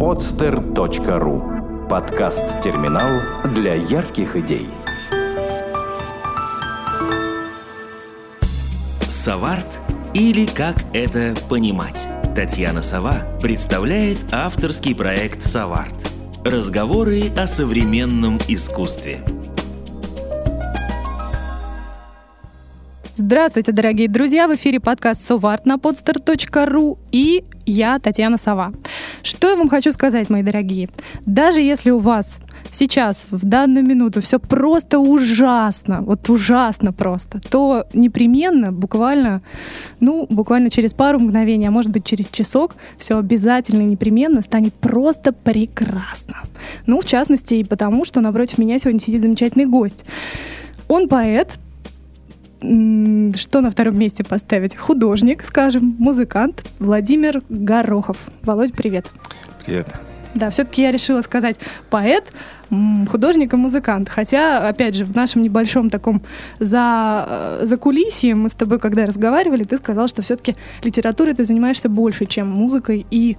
podster.ru Подкаст-терминал для ярких идей. Саварт или как это понимать? Татьяна Сова представляет авторский проект «Саварт». Разговоры о современном искусстве – Здравствуйте, дорогие друзья! В эфире подкаст «Соварт» на podster.ru и я, Татьяна Сова. Что я вам хочу сказать, мои дорогие? Даже если у вас сейчас, в данную минуту, все просто ужасно, вот ужасно просто, то непременно, буквально, ну, буквально через пару мгновений, а может быть через часок, все обязательно непременно станет просто прекрасно. Ну, в частности, и потому, что напротив меня сегодня сидит замечательный гость. Он поэт, что на втором месте поставить? Художник, скажем, музыкант Владимир Горохов. Володь, привет. Привет. Да, все-таки я решила сказать поэт, художник и музыкант. Хотя, опять же, в нашем небольшом таком за, э, за кулисье мы с тобой, когда разговаривали, ты сказал, что все-таки литературой ты занимаешься больше, чем музыкой и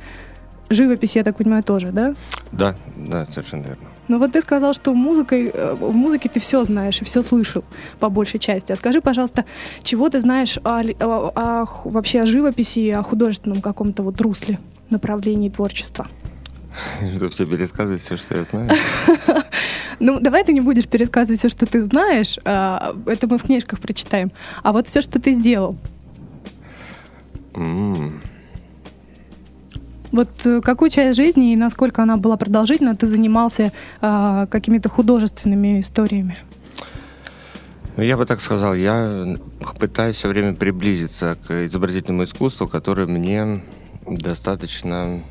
живопись, я так понимаю, тоже, да? Да, да, совершенно верно. Ну вот ты сказал, что музыкой, э, в музыке ты все знаешь и все слышал по большей части. А скажи, пожалуйста, чего ты знаешь о, о, о, вообще о живописи и о художественном каком-то вот русле, направлении творчества? Что все пересказывать все, что я знаю? Ну, давай ты не будешь пересказывать все, что ты знаешь. А, это мы в книжках прочитаем. А вот все, что ты сделал. Вот э, какую часть жизни и насколько она была продолжительна, ты занимался э, какими-то художественными историями? Ну, я бы так сказал, я пытаюсь все время приблизиться к изобразительному искусству, которое мне достаточно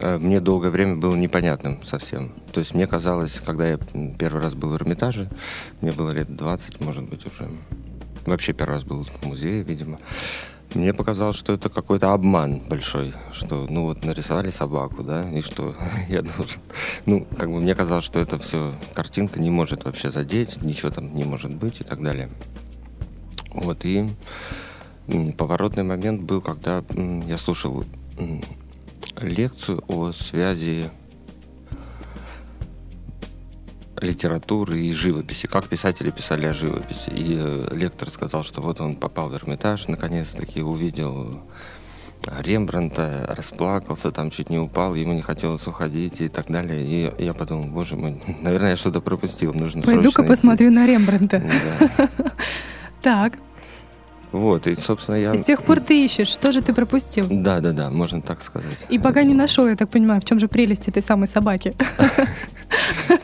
э, мне долгое время было непонятным совсем. То есть мне казалось, когда я первый раз был в Эрмитаже, мне было лет 20, может быть, уже. Вообще первый раз был в музее, видимо. Мне показалось, что это какой-то обман большой, что, ну вот, нарисовали собаку, да, и что я должен... Ну, как бы мне казалось, что это все, картинка не может вообще задеть, ничего там не может быть и так далее. Вот, и поворотный момент был, когда я слушал лекцию о связи литературы и живописи, как писатели писали о живописи. И э, лектор сказал, что вот он попал в Эрмитаж, наконец-таки увидел Рембранта, расплакался, там чуть не упал, ему не хотелось уходить и так далее. И я подумал, боже мой, наверное, я что-то пропустил, нужно Пойду-ка посмотрю на Рембранта. Так. Вот, и, собственно, я... И с тех пор ты ищешь, что же ты пропустил? Да, да, да, можно так сказать. И пока не нашел, я так понимаю, в чем же прелесть этой самой собаки?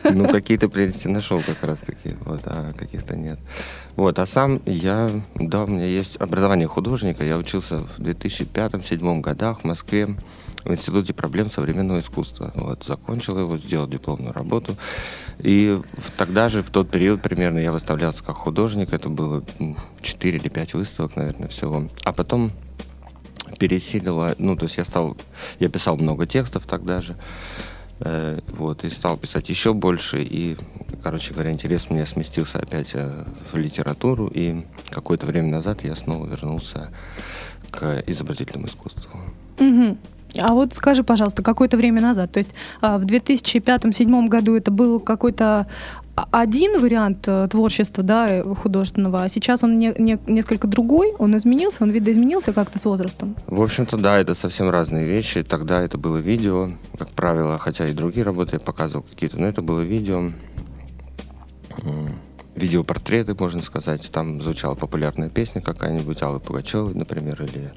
Ну, какие-то прелести нашел как раз-таки, вот, а каких-то нет. Вот, а сам я, да, у меня есть образование художника, я учился в 2005-2007 годах в Москве в Институте проблем современного искусства. Вот, закончил его, сделал дипломную работу. И тогда же, в тот период примерно, я выставлялся как художник. Это было 4 или 5 выставок, наверное, всего. А потом пересилила, ну, то есть я стал, я писал много текстов тогда же, вот, и стал писать еще больше, и, короче говоря, интерес у меня сместился опять э, в литературу, и какое-то время назад я снова вернулся к изобразительному искусству. Угу. А вот скажи, пожалуйста, какое-то время назад, то есть а, в 2005-2007 году это был какой-то один вариант э, творчества да, художественного, а сейчас он не, не, несколько другой, он изменился, он видоизменился как-то с возрастом? В общем-то, да, это совсем разные вещи. Тогда это было видео, как правило, хотя и другие работы я показывал какие-то, но это было видео видеопортреты, можно сказать. Там звучала популярная песня какая-нибудь Аллы Пугачевой, например, или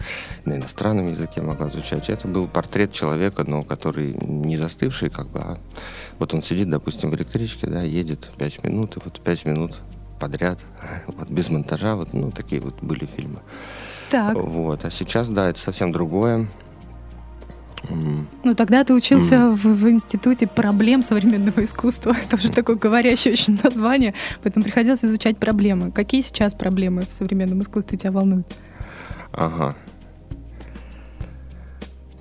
на иностранном языке могла звучать. Это был портрет человека, но который не застывший, как бы, а вот он сидит, допустим, в электричке, да, едет 5 минут, и вот 5 минут подряд, вот без монтажа, вот, ну, такие вот были фильмы. Так. Вот, а сейчас, да, это совсем другое. Ну, тогда ты учился mm. в, в Институте проблем современного искусства. Это уже такое говорящее очень название. Поэтому приходилось изучать проблемы. Какие сейчас проблемы в современном искусстве тебя волнуют? Ага.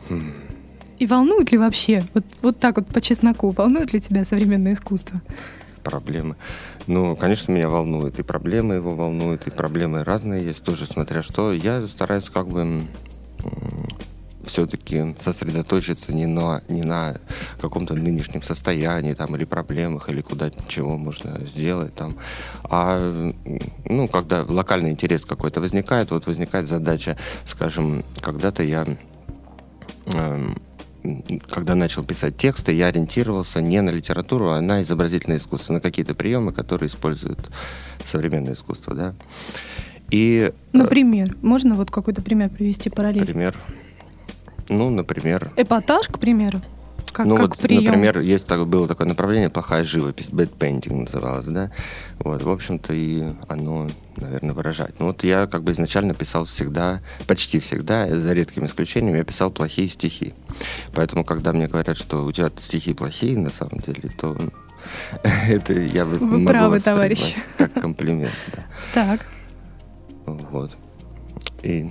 Хм. И волнует ли вообще, вот, вот так вот по чесноку, волнует ли тебя современное искусство? Проблемы. Ну, конечно, меня волнует. И проблемы его волнуют, и проблемы разные есть, тоже смотря что. Я стараюсь как бы все-таки сосредоточиться не на, не на каком-то нынешнем состоянии там, или проблемах, или куда чего можно сделать. Там. А ну, когда локальный интерес какой-то возникает, вот возникает задача, скажем, когда-то я э, когда начал писать тексты, я ориентировался не на литературу, а на изобразительное искусство, на какие-то приемы, которые используют современное искусство, да. И, э, например, можно вот какой-то пример привести параллель? Пример. Ну, например... Эпатаж, к примеру? Как, ну, как вот, прием. например, есть так, было такое направление плохая живопись, bad painting называлось, да. Вот, в общем-то, и оно, наверное, выражает. Ну, вот я как бы изначально писал всегда, почти всегда, за редким исключением, я писал плохие стихи. Поэтому, когда мне говорят, что у тебя стихи плохие, на самом деле, то это я Вы правы, товарищ. Как комплимент. Да. Так. Вот. И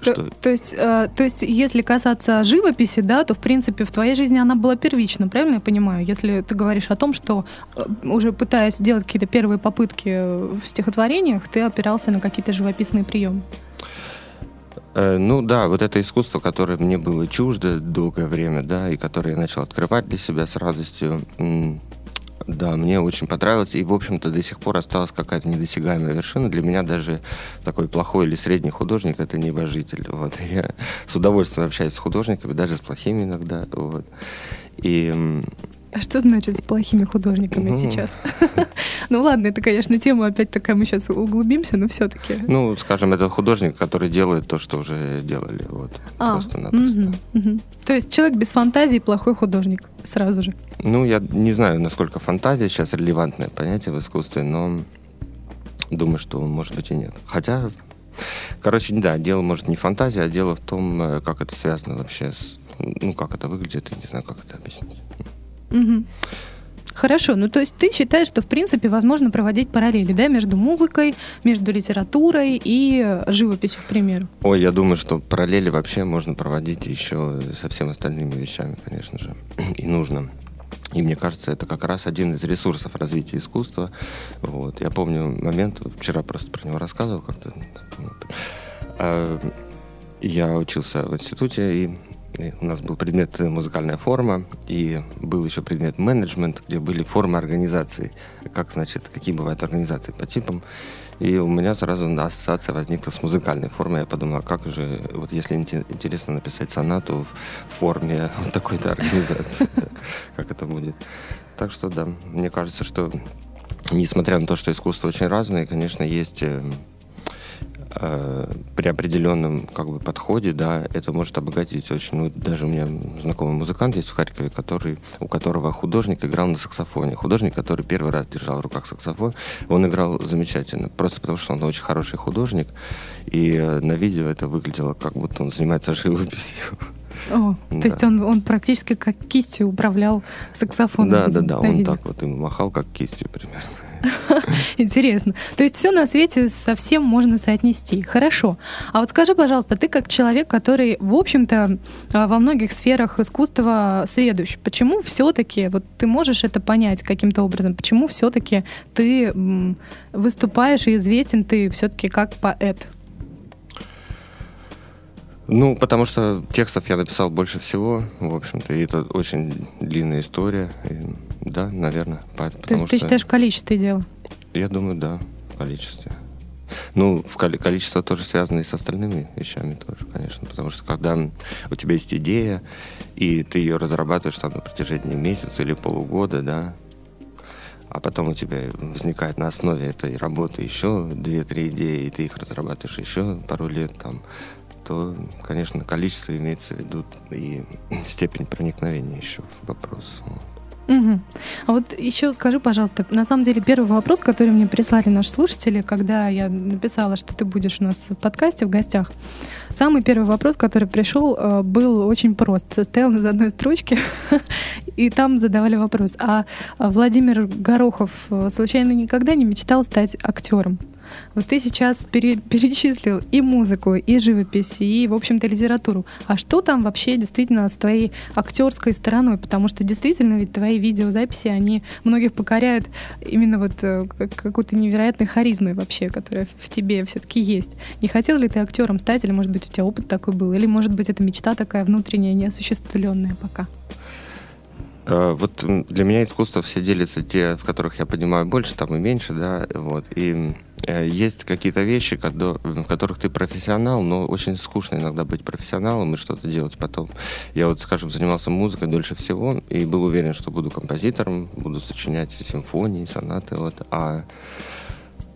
что... То, то, есть, э, то есть, если касаться живописи, да, то в принципе в твоей жизни она была первична, правильно я понимаю? Если ты говоришь о том, что э, уже пытаясь делать какие-то первые попытки в стихотворениях, ты опирался на какие-то живописные приемы. Э, ну да, вот это искусство, которое мне было чуждо долгое время, да, и которое я начал открывать для себя с радостью, да, мне очень понравилось, и, в общем-то, до сих пор осталась какая-то недосягаемая вершина. Для меня даже такой плохой или средний художник — это небожитель. Вот. Я с удовольствием общаюсь с художниками, даже с плохими иногда. Вот. И а что значит с плохими художниками сейчас? ну ладно, это, конечно, тема опять такая, мы сейчас углубимся, но все-таки. Ну, скажем, это художник, который делает то, что уже делали. Вот. А, Просто-напросто. То есть человек без фантазии плохой художник сразу же. Ну, я не знаю, насколько фантазия сейчас релевантное понятие в искусстве, но думаю, что может быть и нет. Хотя, короче, да, дело может не фантазия, а дело в том, э, как это связано вообще с... Ну, как это выглядит, я не знаю, как это объяснить. Угу. Хорошо, ну то есть ты считаешь, что в принципе возможно проводить параллели, да, между музыкой, между литературой и живописью, к примеру? Ой, я думаю, что параллели вообще можно проводить еще со всеми остальными вещами, конечно же, и нужно. И мне кажется, это как раз один из ресурсов развития искусства. Вот. Я помню момент, вчера просто про него рассказывал как-то. А, я учился в институте, и у нас был предмет музыкальная форма, и был еще предмет менеджмент, где были формы организации. Как, значит, какие бывают организации по типам. И у меня сразу ассоциация возникла с музыкальной формой. Я подумал, а как же, вот если интересно написать сонату в форме вот такой-то организации, как это будет. Так что да, мне кажется, что несмотря на то, что искусство очень разное, конечно, есть э, Э, при определенном как бы подходе, да, это может обогатить очень. Ну, даже у меня знакомый музыкант есть в Харькове, который, у которого художник играл на саксофоне. Художник, который первый раз держал в руках саксофон, он играл замечательно, просто потому что он очень хороший художник, и э, на видео это выглядело, как будто он занимается живописью. О, да. То есть он, он практически как кистью управлял саксофоном. Да, да, да, он видео. так вот им махал, как кистью примерно. Интересно. То есть все на свете совсем можно соотнести. Хорошо. А вот скажи, пожалуйста, ты как человек, который, в общем-то, а, во многих сферах искусства сведущ, почему все-таки, вот ты можешь это понять каким-то образом, почему все-таки ты выступаешь и известен ты все-таки как поэт? Ну, потому что текстов я написал больше всего, в общем-то, и это очень длинная история. Да, наверное. То есть ты считаешь количество дела? Я думаю, да, в количестве. Ну, в коли- количество тоже связано и с остальными вещами тоже, конечно. Потому что когда у тебя есть идея, и ты ее разрабатываешь там на протяжении месяца или полугода, да, а потом у тебя возникает на основе этой работы еще две-три идеи, и ты их разрабатываешь еще пару лет, там, то, конечно, количество имеется в виду и степень проникновения еще в вопрос. Угу. А вот еще скажи, пожалуйста, на самом деле первый вопрос, который мне прислали наши слушатели, когда я написала, что ты будешь у нас в подкасте в гостях, самый первый вопрос, который пришел, э, был очень прост, состоял из одной строчки, и там задавали вопрос, а Владимир Горохов э, случайно никогда не мечтал стать актером? Вот ты сейчас пере- перечислил и музыку, и живопись, и, в общем-то, литературу. А что там вообще действительно с твоей актерской стороной? Потому что действительно ведь твои видеозаписи, они многих покоряют именно вот э, как- какой-то невероятной харизмой вообще, которая в тебе все-таки есть. Не хотел ли ты актером стать, или, может быть, у тебя опыт такой был, или, может быть, это мечта такая внутренняя, неосуществленная пока? Э, Вот для меня искусство все делятся те, в которых я понимаю больше, там и меньше, да, вот. И есть какие-то вещи, в которых ты профессионал, но очень скучно иногда быть профессионалом и что-то делать потом. Я вот, скажем, занимался музыкой дольше всего и был уверен, что буду композитором, буду сочинять симфонии, сонаты, вот. А э,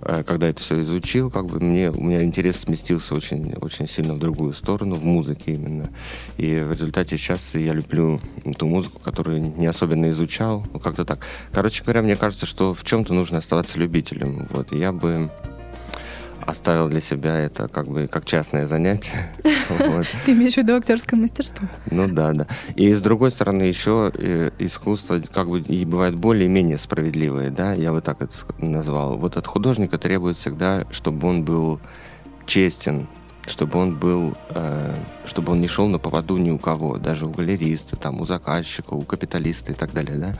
когда это все изучил, как бы мне, у меня интерес сместился очень, очень сильно в другую сторону, в музыке именно. И в результате сейчас я люблю ту музыку, которую не особенно изучал. Ну, как-то так. Короче говоря, мне кажется, что в чем-то нужно оставаться любителем. Вот. Я бы оставил для себя это как бы как частное занятие. Ты имеешь в виду актерское мастерство? Ну да, да. И с другой стороны, еще э, искусство как бы и бывает более-менее справедливое, да, я бы так это назвал. Вот от художника требует всегда, чтобы он был честен, чтобы он был, э, чтобы он не шел на поводу ни у кого, даже у галериста, там, у заказчика, у капиталиста и так далее, да.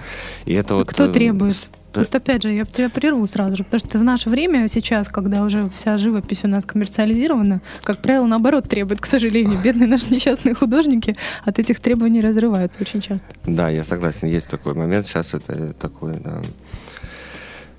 И это вот... Кто э, требует? Вот опять же, я тебя прерву сразу же, потому что в наше время сейчас, когда уже вся живопись у нас коммерциализирована, как правило, наоборот требует, к сожалению, бедные наши несчастные художники от этих требований разрываются очень часто. Да, я согласен, есть такой момент, сейчас это такое, да.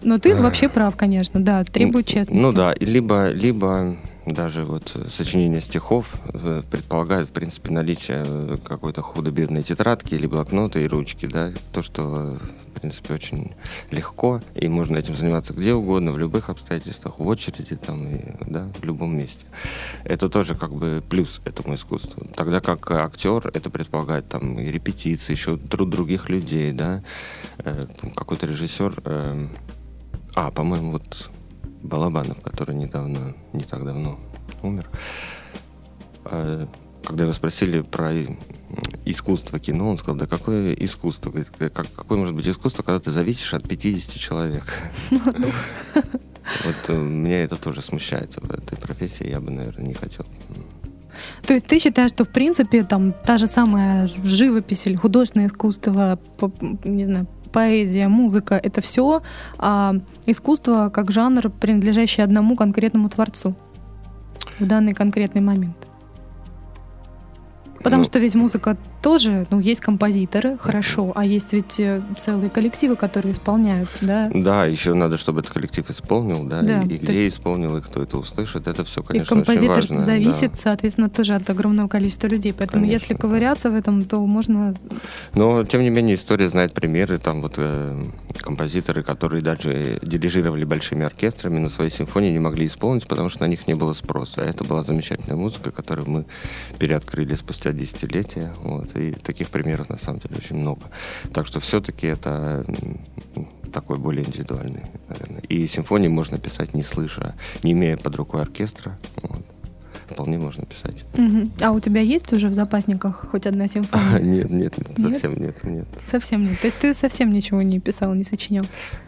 Но ты вообще прав, конечно, да, требует честности. Ну да, либо, либо даже вот э, сочинение стихов э, предполагает, в принципе, наличие э, какой-то худо-бедной тетрадки или блокнота и ручки, да, то, что, в принципе, очень легко, и можно этим заниматься где угодно, в любых обстоятельствах, в очереди, там, и, да, в любом месте. Это тоже как бы плюс этому искусству. Тогда как актер это предполагает там и репетиции, еще труд других людей, да, какой-то режиссер, э, а, по-моему, вот Балабанов, который недавно, не так давно умер. А, Когда его спросили про искусство кино, он сказал, да какое искусство? Как, какое может быть искусство, когда ты зависишь от 50 человек? Вот э, меня это тоже смущает в этой профессии, я бы, наверное, не хотел. То есть ты считаешь, что в принципе там та же самая живопись или художественное искусство, не знаю, поэзия, музыка, это все искусство как жанр, принадлежащий одному конкретному творцу в данный конкретный момент. Потому Ну, что ведь музыка тоже, ну, есть композиторы, хорошо, а есть ведь э, целые коллективы, которые исполняют, да? Да, еще надо, чтобы этот коллектив исполнил, да, Да, и, и где исполнил, и кто это услышит, это все, И конечно, очень композитор важно. да. зависит, соответственно, тоже от огромного количества людей. Поэтому Конечно, если да. ковыряться в этом, то можно Но, тем не менее, история знает примеры. Там вот э, композиторы, которые даже дирижировали большими оркестрами, но свои симфонии не могли исполнить, потому что на них не было спроса. А это была замечательная музыка, которую мы переоткрыли спустя десятилетия. Вот. И таких примеров, на самом деле, очень много. Так что все-таки это такой более индивидуальный, наверное. И симфонии можно писать не слыша, не имея под рукой оркестра. Вот. Вполне можно писать. Мгм. А у тебя есть уже в запасниках хоть одна симфония? Нет, нет, Нет? совсем нет, нет. Совсем нет. То есть ты совсем ничего не писал, не сочинял.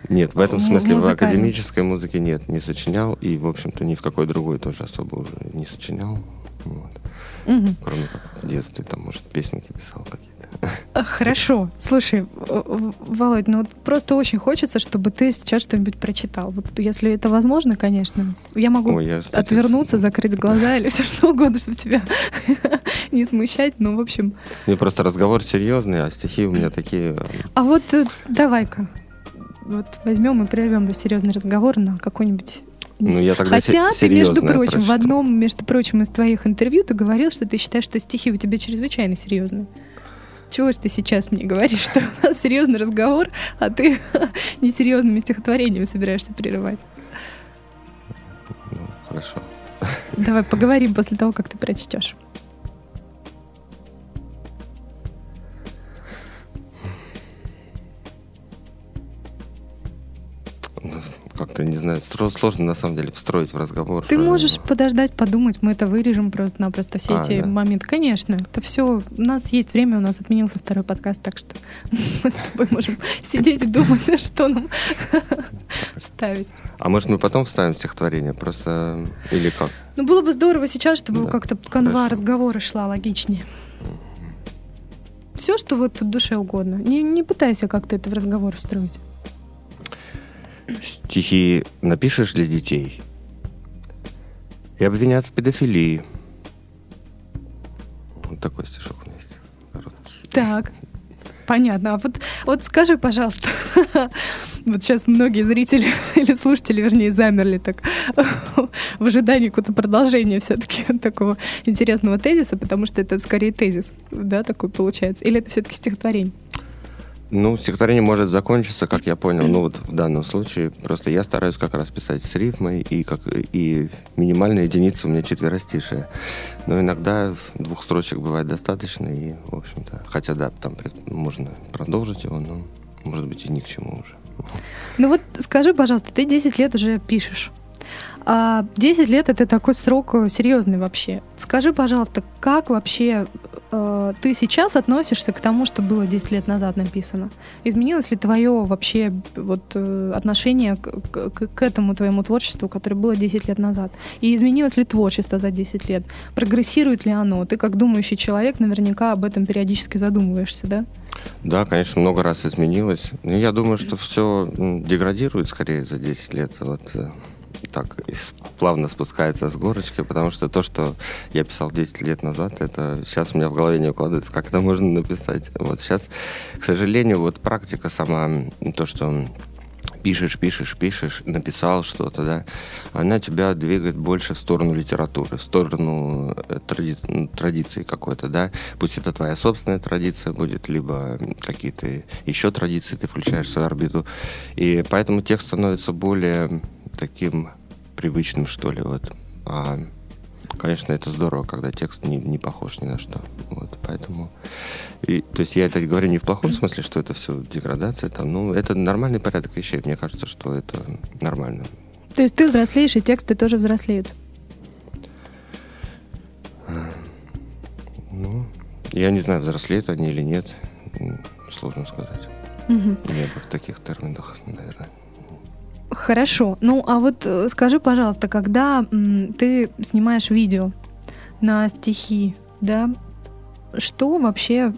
Нет, в этом смысле в академической музыке нет, не сочинял, и, в общем-то, ни в какой другой тоже особо уже не сочинял. Вот. Мгм. Кроме как в детстве, там, может, песенки писал какие-то. А, Хорошо. Слушай, Володь, ну вот просто очень хочется, чтобы ты сейчас что-нибудь прочитал. Вот если это возможно, конечно. Я могу Ой, я, кстати, отвернуться, закрыть глаза или все что угодно, чтобы тебя не смущать. Ну, в общем. Меня просто разговор серьезный, а стихи у меня такие... э, А вот э, давай-ка. Вот возьмем и прервем серьезный разговор на какой-нибудь Ну, я тогда Хотя ты, между прочим, в прочту. одном, между прочим, из твоих интервью ты говорил, что ты считаешь, что стихи у тебя чрезвычайно серьезные. Чего ж ты сейчас мне говоришь, что у нас серьезный разговор, а ты несерьезными стихотворениями собираешься прерывать? Ну, хорошо. Давай поговорим после того, как ты прочтешь. Как-то, не знаю, сложно, на самом деле, встроить в разговор. Ты можешь подождать, подумать, мы это вырежем просто-напросто, все А, эти да. моменты. Конечно, это все, у нас есть время, у нас отменился второй подкаст, так что мы с тобой можем сидеть и думать, что нам вставить. А может, мы потом вставим стихотворение? Просто... Или как? Ну, было бы здорово сейчас, чтобы Да, как-то канва хорошо. разговора шла логичнее. Все, что вот тут душе угодно. Не, не пытайся как-то это в разговор встроить. Стихи напишешь для детей и обвинят в педофилии. Вот такой стишок у меня есть. короткий. Так. Понятно. А вот, вот скажи, пожалуйста, вот сейчас многие зрители или слушатели, вернее, замерли так в ожидании какого-то продолжения все-таки такого интересного тезиса, потому что это скорее тезис, да, такой получается. Или это все-таки стихотворение? Ну, стихотворение может закончиться, как я понял, ну вот в данном случае. Просто я стараюсь как раз писать с рифмой, и, как, и минимальная единица у меня четверостишие. Но иногда двух строчек бывает достаточно, и, в общем-то, хотя да, там можно продолжить его, но, может быть, и ни к чему уже. Ну вот скажи, пожалуйста, ты 10 лет уже пишешь. А 10 лет это такой срок э, серьезный вообще. Скажи, пожалуйста, как вообще э, ты сейчас относишься к тому, что было 10 лет назад написано? Изменилось ли твое вообще вот э, отношение к, к- к этому твоему творчеству, которое было 10 лет назад? И изменилось ли творчество за 10 лет? Прогрессирует ли оно? Ты как думающий человек наверняка об этом периодически задумываешься, да? Да, конечно, много раз изменилось. Но я думаю, что все деградирует скорее за 10 лет. Вот э, так плавно спускается с горочки, потому что то, что я писал 10 лет назад, это сейчас у меня в голове не укладывается, как это можно написать. Вот сейчас, к сожалению, вот практика сама, то, что пишешь, пишешь, пишешь, написал что-то, да, она тебя двигает больше в сторону литературы, в сторону э, тради- традиции какой-то, да. Пусть это твоя собственная традиция будет, либо какие-то еще традиции ты включаешь в свою орбиту. И поэтому текст становится более таким привычным, что ли, вот. А, конечно, это здорово, когда текст не, не похож ни на что. Вот, поэтому... И, то есть я это говорю не в плохом смысле, что это все деградация, там, ну, это нормальный порядок вещей. Мне кажется, что это нормально. То есть ты взрослеешь, и тексты тоже взрослеют. Ну, я не знаю, взрослеют они или нет. Сложно сказать. Мгм. Не бы в таких терминах, наверное. Хорошо. Ну, а вот э, скажи, пожалуйста, когда ты снимаешь видео на стихи, да, что вообще,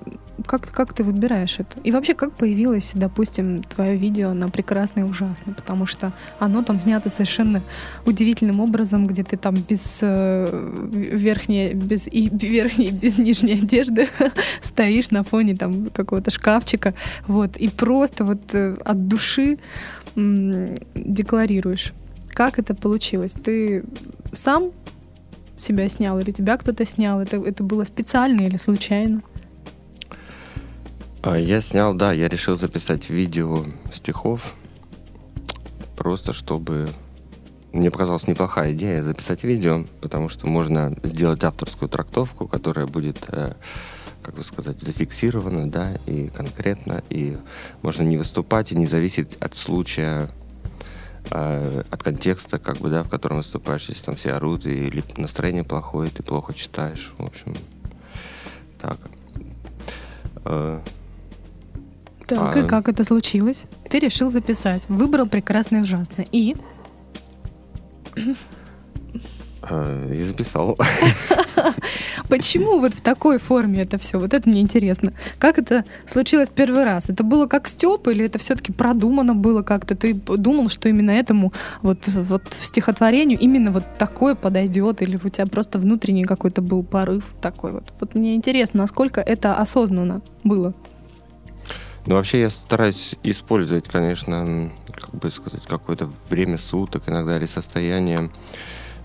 как, как ты выбираешь это? И вообще, как появилось, допустим, твое видео на «Прекрасно и ужасно»? Потому что оно там снято совершенно удивительным образом, где ты там без э, верхней, без, и верхней, без нижней одежды стоишь на фоне там какого-то шкафчика, вот, и просто вот э, от души м, декларируешь. Как это получилось? Ты сам себя снял или тебя кто-то снял? Это, это было специально или случайно? А я снял, да, я решил записать видео стихов, просто чтобы... Мне показалась неплохая идея записать видео, потому что можно сделать авторскую трактовку, которая будет, э, как бы сказать, зафиксирована, да, и конкретно, и можно не выступать, и не зависеть от случая, э, от контекста, как бы, да, в котором выступаешь, если там все орут, или настроение плохое, ты плохо читаешь, в общем, так. Так, А- и как это случилось? Ты решил записать, выбрал прекрасно и ужасно. И э, И записал. почему вот в такой форме это все? Вот это мне интересно. Как это случилось первый раз? Это было как Степ или это все-таки продумано было как-то? Ты думал, что именно этому вот, вот стихотворению именно вот такое подойдет? Или у тебя просто внутренний какой-то был порыв такой вот? Вот мне интересно, насколько это осознанно было? Ну, вообще я стараюсь использовать, конечно, как бы сказать, какое-то время суток, иногда или состояние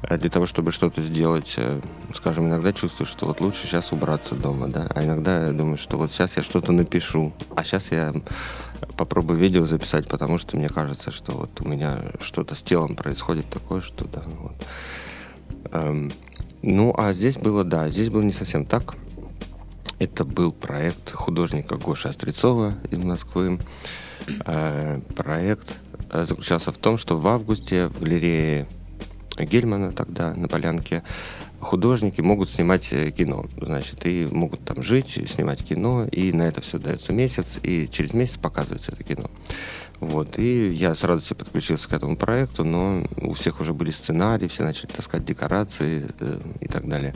э, для того, чтобы что-то сделать. Э, Скажем, иногда чувствую, что вот лучше сейчас убраться дома, да, а иногда я думаю, что вот сейчас я что-то напишу, а сейчас я попробую видео записать, потому что мне кажется, что вот у меня что-то с телом происходит такое, что да, вот. Эм, Ну, а здесь было, да, здесь было не совсем так. Это был проект художника Гоши Острецова из Москвы. Э, Проект э, заключался в том, что в августе в галерее Гельмана тогда на Полянке художники могут снимать э, кино. Значит, и могут там жить, снимать кино, и на это все дается месяц, и через месяц показывается это кино. Вот, и я с радостью подключился к этому проекту, но у всех уже были сценарии, все начали таскать декорации э, и так далее.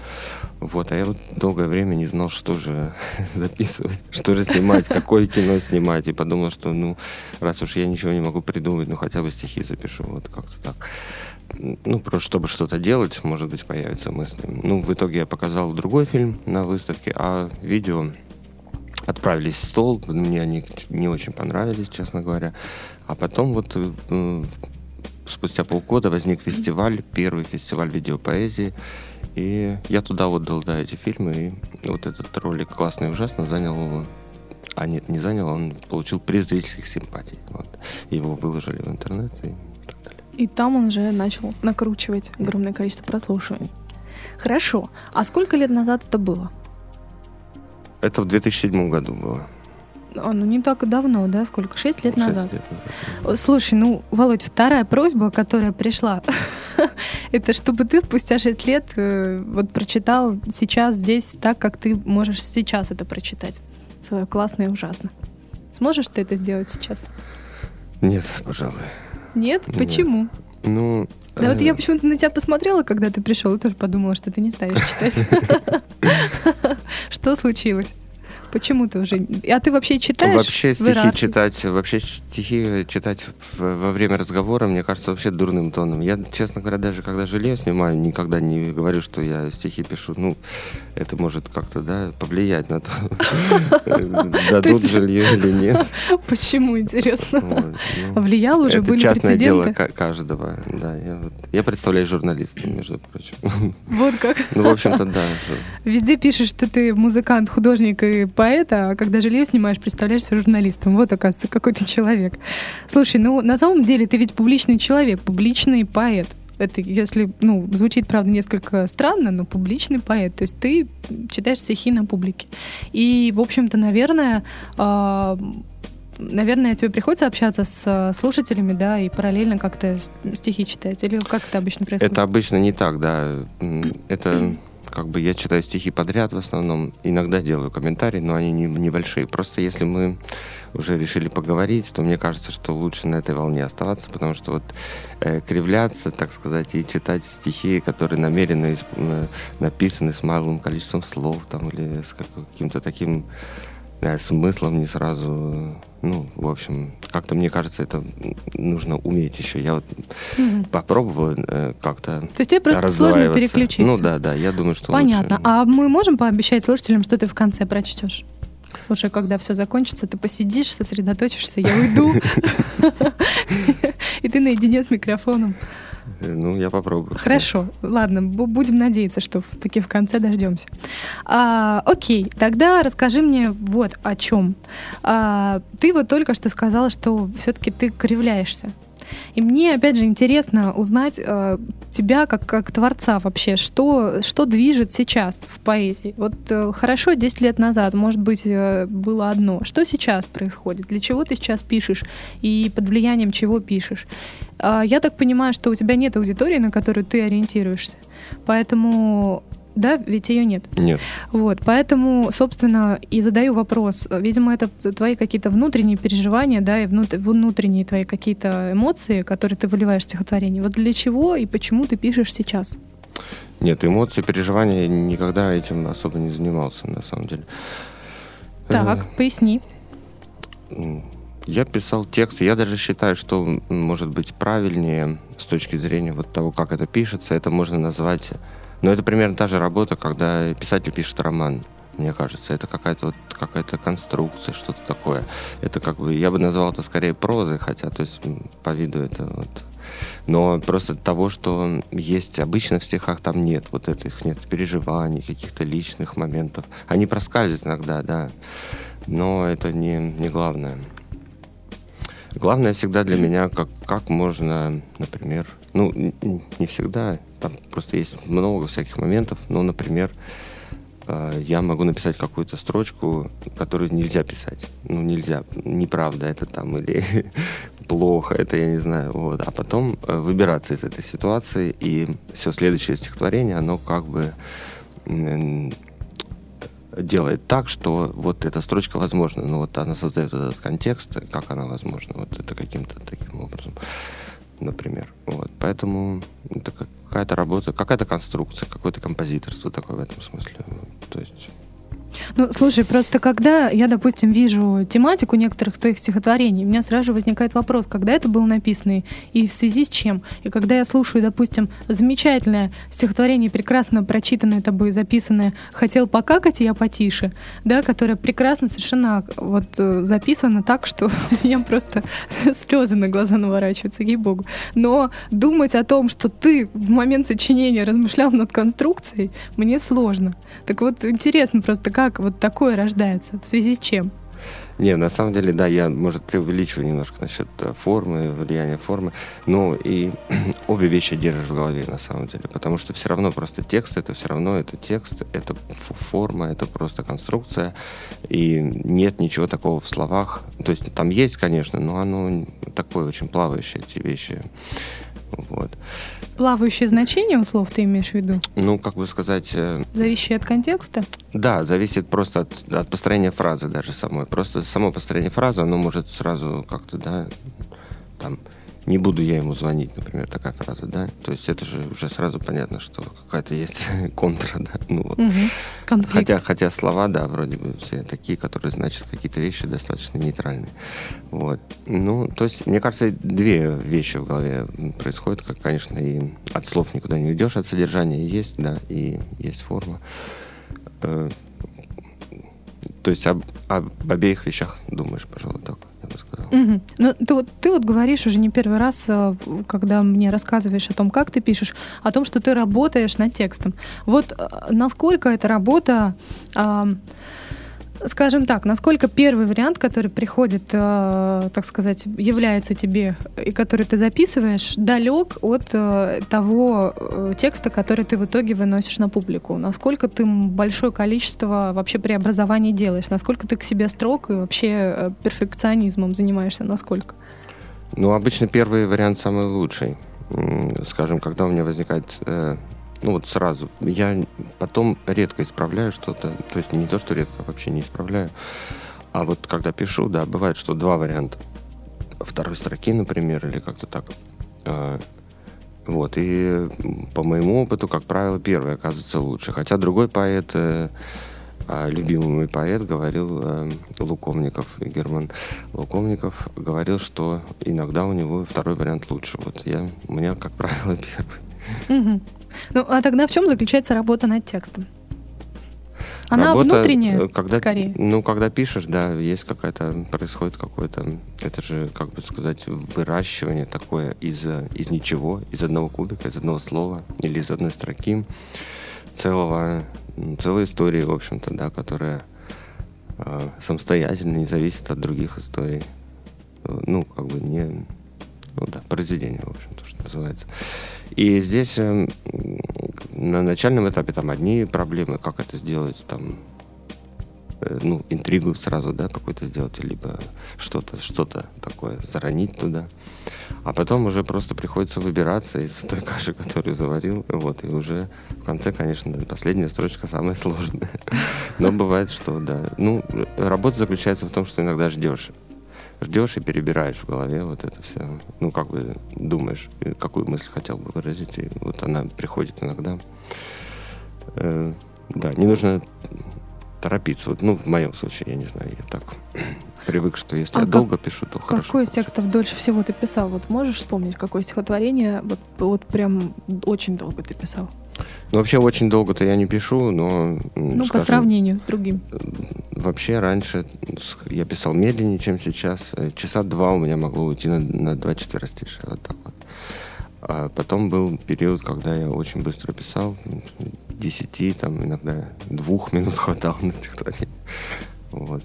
Вот, а я вот долгое время не знал, что же записывать, что же снимать, какое кино снимать, и подумал, что, ну, раз уж я ничего не могу придумать, ну, хотя бы стихи запишу, вот как-то так. Ну, просто чтобы что-то делать, может быть, появятся мысли. Ну, в итоге я показал другой фильм на выставке, а видео отправились в стол. Мне они не очень понравились, честно говоря. А потом вот э, спустя полгода возник фестиваль, первый фестиваль видеопоэзии. И я туда отдал, да, эти фильмы. И вот этот ролик классный и ужасно занял а нет, не занял, он получил приз зрительских симпатий. Вот. Его выложили в интернет и так далее. И там он уже начал накручивать огромное количество прослушиваний. Хорошо. А сколько лет назад это было? Это в 2007 году было. А, ну не так давно, да? Сколько? Шесть лет 6 назад. лет назад. Слушай, ну, Володь, вторая просьба, которая пришла, это чтобы ты спустя шесть лет э, вот прочитал сейчас здесь так, как ты можешь сейчас это прочитать. Свое классно и ужасно. Сможешь ты это сделать сейчас? Нет, пожалуй. Нет? Нет. Почему? Ну, Да вот э, я почему-то на тебя посмотрела, когда ты пришел, и тоже подумала, что ты не станешь читать. Что случилось? Почему ты уже... А ты вообще читаешь? Вообще стихи иерархии? читать, вообще стихи читать в- во время разговора, мне кажется, вообще дурным тоном. Я, честно говоря, даже когда жилье снимаю, никогда не говорю, что я стихи пишу. Ну, это может как-то, да, повлиять на то, дадут есть- жилье или нет. Почему, интересно? Ну, Влиял уже, Это были частное дело каждого. Да, я, представляю журналистом, между прочим. Вот как. Ну, в общем-то, да. Везде пишешь, что ты музыкант, художник и поэт, а когда жилье снимаешь, представляешься журналистом. Вот, оказывается, какой ты человек. Слушай, ну, на самом деле, ты ведь публичный человек, публичный поэт. Это, если, ну, звучит, правда, несколько странно, но публичный поэт. То есть ты читаешь стихи на публике. И, в общем-то, наверное, а, наверное, тебе приходится общаться с а, слушателями, да, и параллельно как-то стихи читать? Или как это обычно происходит? Это обычно не так, да. Это как бы я читаю стихи подряд в основном. Иногда делаю комментарии, но они не- небольшие. Просто если мы уже решили поговорить, то мне кажется, что лучше на этой волне оставаться, потому что вот э, кривляться, так сказать, и читать стихи, которые намеренно исп- э, написаны с малым количеством слов там или с как- каким-то таким смыслом не сразу, ну, в общем, как-то мне кажется, это нужно уметь еще. Я вот Мгм. попробовал э, как-то То есть тебе просто сложно переключиться? Ну да, да, я думаю, что Понятно. лучше. А мы можем пообещать слушателям, что ты в конце прочтешь? Уже когда все закончится, ты посидишь, сосредоточишься, я уйду. И ты наедине с микрофоном. Э, Ну, я попробую. Хорошо, ладно, бу- будем надеяться, что таки в конце дождемся. А, окей, тогда расскажи мне вот о чем. А, ты вот только что сказала, что все-таки ты кривляешься. И мне, опять же, интересно узнать э, тебя как, как творца вообще, что, что движет сейчас в поэзии. Вот э, хорошо, 10 лет назад, может быть, э, было одно. Что сейчас происходит? Для чего ты сейчас пишешь? И под влиянием чего пишешь? А, Я так понимаю, что у тебя нет аудитории, на которую ты ориентируешься. Поэтому, да, ведь ее нет. Нет. Вот, поэтому, собственно, и задаю вопрос. Видимо, это твои какие-то внутренние переживания, да, и внут- внутренние твои какие-то эмоции, которые ты выливаешь в стихотворение. Вот для чего и почему ты пишешь сейчас? Нет, эмоции, переживания, я никогда этим особо не занимался, на самом деле. Так, поясни. М, Я писал тексты, я даже считаю, что может быть правильнее с точки зрения вот того, как это пишется, это можно назвать... Но это примерно та же работа, когда писатель пишет роман, мне кажется. Это какая-то вот какая-то конструкция, что-то такое. Это как бы, я бы назвал это скорее прозой, хотя, то есть по виду это вот... Но просто того, что есть обычно в стихах, там нет вот этих, нет переживаний, каких-то личных моментов. Они проскальзывают иногда, да, но это не, не главное. Главное всегда для меня, как, как можно, например, ну, не всегда, там просто есть много всяких моментов, но, например, э, я могу написать какую-то строчку, которую нельзя писать. Ну, нельзя, неправда это там, или плохо, это я не знаю. Вот. А потом э, выбираться из этой ситуации, и все следующее стихотворение, оно как бы делает так, что вот эта строчка возможна, но вот она создает этот контекст, как она возможна, вот это каким-то таким образом, например. Вот. Поэтому это какая-то работа, какая-то конструкция, какое-то композиторство такое в этом смысле. То есть ну, слушай, просто когда я, допустим, вижу тематику некоторых твоих стихотворений, у меня сразу же возникает вопрос, когда это было написано и в связи с чем. И когда я слушаю, допустим, замечательное стихотворение, прекрасно прочитанное тобой, записанное «Хотел покакать, я потише», да, которое прекрасно совершенно вот э, записано так, что у меня просто слезы на глаза наворачиваются, ей-богу. Но думать о том, что ты в момент сочинения размышлял над конструкцией, мне сложно. Так вот, интересно просто, как вот такое рождается? В связи с чем? Не, на самом деле, да, я, может, преувеличиваю немножко насчет э, формы, влияния формы, но и обе вещи держишь в голове, на самом деле, потому что все равно просто текст, это все равно это текст, это форма, это просто конструкция, и нет ничего такого в словах, то есть там есть, конечно, но оно такое очень плавающее, эти вещи, вот. Плавающее значение у слов ты имеешь в виду? Ну, как бы сказать... Э, Зависящее от контекста? Да, зависит просто от, от построения фразы даже самой. Просто само построение фразы, оно может сразу как-то, да, там, не буду я ему звонить, например, такая фраза, да, то есть это же уже сразу понятно, что какая-то есть контра, да, ну вот. Угу. Хотя, хотя слова, да, вроде бы все такие, которые значат какие-то вещи достаточно нейтральные, вот. Ну, то есть, мне кажется, две вещи в голове происходят, как, конечно, и от слов никуда не уйдешь, от содержания есть, да, и есть форма. Э, то есть об, об обеих вещах думаешь, пожалуй, так бы сказал. Угу. Ну, ты, вот, ты вот говоришь уже не первый раз, э, когда мне рассказываешь о том, как ты пишешь, о том, что ты работаешь над текстом. Вот э, насколько эта работа скажем так, насколько первый вариант, который приходит, э, так сказать, является тебе и который ты записываешь, далек от э, того э, текста, который ты в итоге выносишь на публику? Насколько ты большое количество вообще преобразований делаешь? Насколько ты к себе строг и вообще э, перфекционизмом занимаешься? Насколько? Ну, обычно первый вариант самый лучший. Скажем, когда у меня возникает э, ну вот сразу. Я потом редко исправляю что-то. То есть не то, что редко, вообще не исправляю. А вот когда пишу, да, бывает, что два варианта. Второй строки, например, или как-то так. А, вот, и по моему опыту, как правило, первый оказывается лучше. Хотя другой поэт, э, а, любимый мой поэт, говорил, э, Луковников, Герман Луковников, говорил, что иногда у него второй вариант лучше. Вот я, у меня, как правило, первый. Ну, а тогда в чем заключается работа над текстом? Она Работа, внутренняя, э, когда, скорее. Ну, когда пишешь, да, есть какая-то, происходит какое-то, это же, как бы сказать, выращивание такое из, из ничего, из одного кубика, из одного слова или из одной строки целого, целой истории, в общем-то, да, которая э, самостоятельно не зависит от других историй. Ну, как бы не, ну да, произведение, в общем-то, что называется. И здесь э, на начальном этапе там одни проблемы, как это сделать, там, э, ну, интригу сразу, да, какой-то сделать, либо что-то, что-то такое заронить туда. А потом уже просто приходится выбираться из той каши, которую заварил, вот, и уже в конце, конечно, последняя строчка самая сложная. Но бывает, что, да. Ну, работа заключается в том, что иногда ждешь ждешь и перебираешь в голове вот это все. Ну, как бы думаешь, какую мысль хотел бы выразить, и вот она приходит иногда. Э, да, не нужно торопиться. Вот, ну, в моем случае, я не знаю, я так привык, что если а я как, долго пишу, то какой хорошо. Какой из текстов дольше всего ты писал? Вот можешь вспомнить, какое стихотворение вот, вот прям очень долго ты писал? Ну, вообще очень долго-то я не пишу, но... Ну, скажем, по сравнению с другим. Вообще раньше я писал медленнее, чем сейчас. Э, часа два у меня могло уйти на, на два четверостишия, вот так вот. А потом был период, когда я очень быстро писал, десяти, там иногда двух минут хватало на стихотворение. Вот.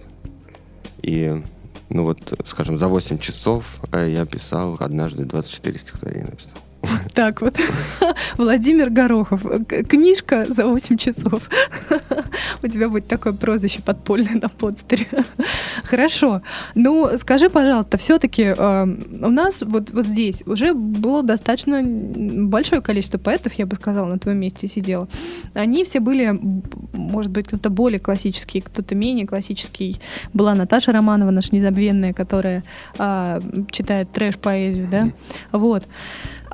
И, ну вот, скажем, за 8 часов э, я писал однажды 24 стихотворения написал. Так вот. Владимир Горохов. Книжка за 8 часов. У тебя будет такое прозвище подпольное на подстере. Хорошо. Ну, скажи, пожалуйста, все-таки э, у нас вот, вот здесь уже было достаточно большое количество поэтов, я бы сказала, на твоем месте сидела. Они все были, может быть, кто-то более классический, кто-то менее классический. Была Наташа Романова, наша незабвенная, которая э, читает трэш-поэзию, да? Вот.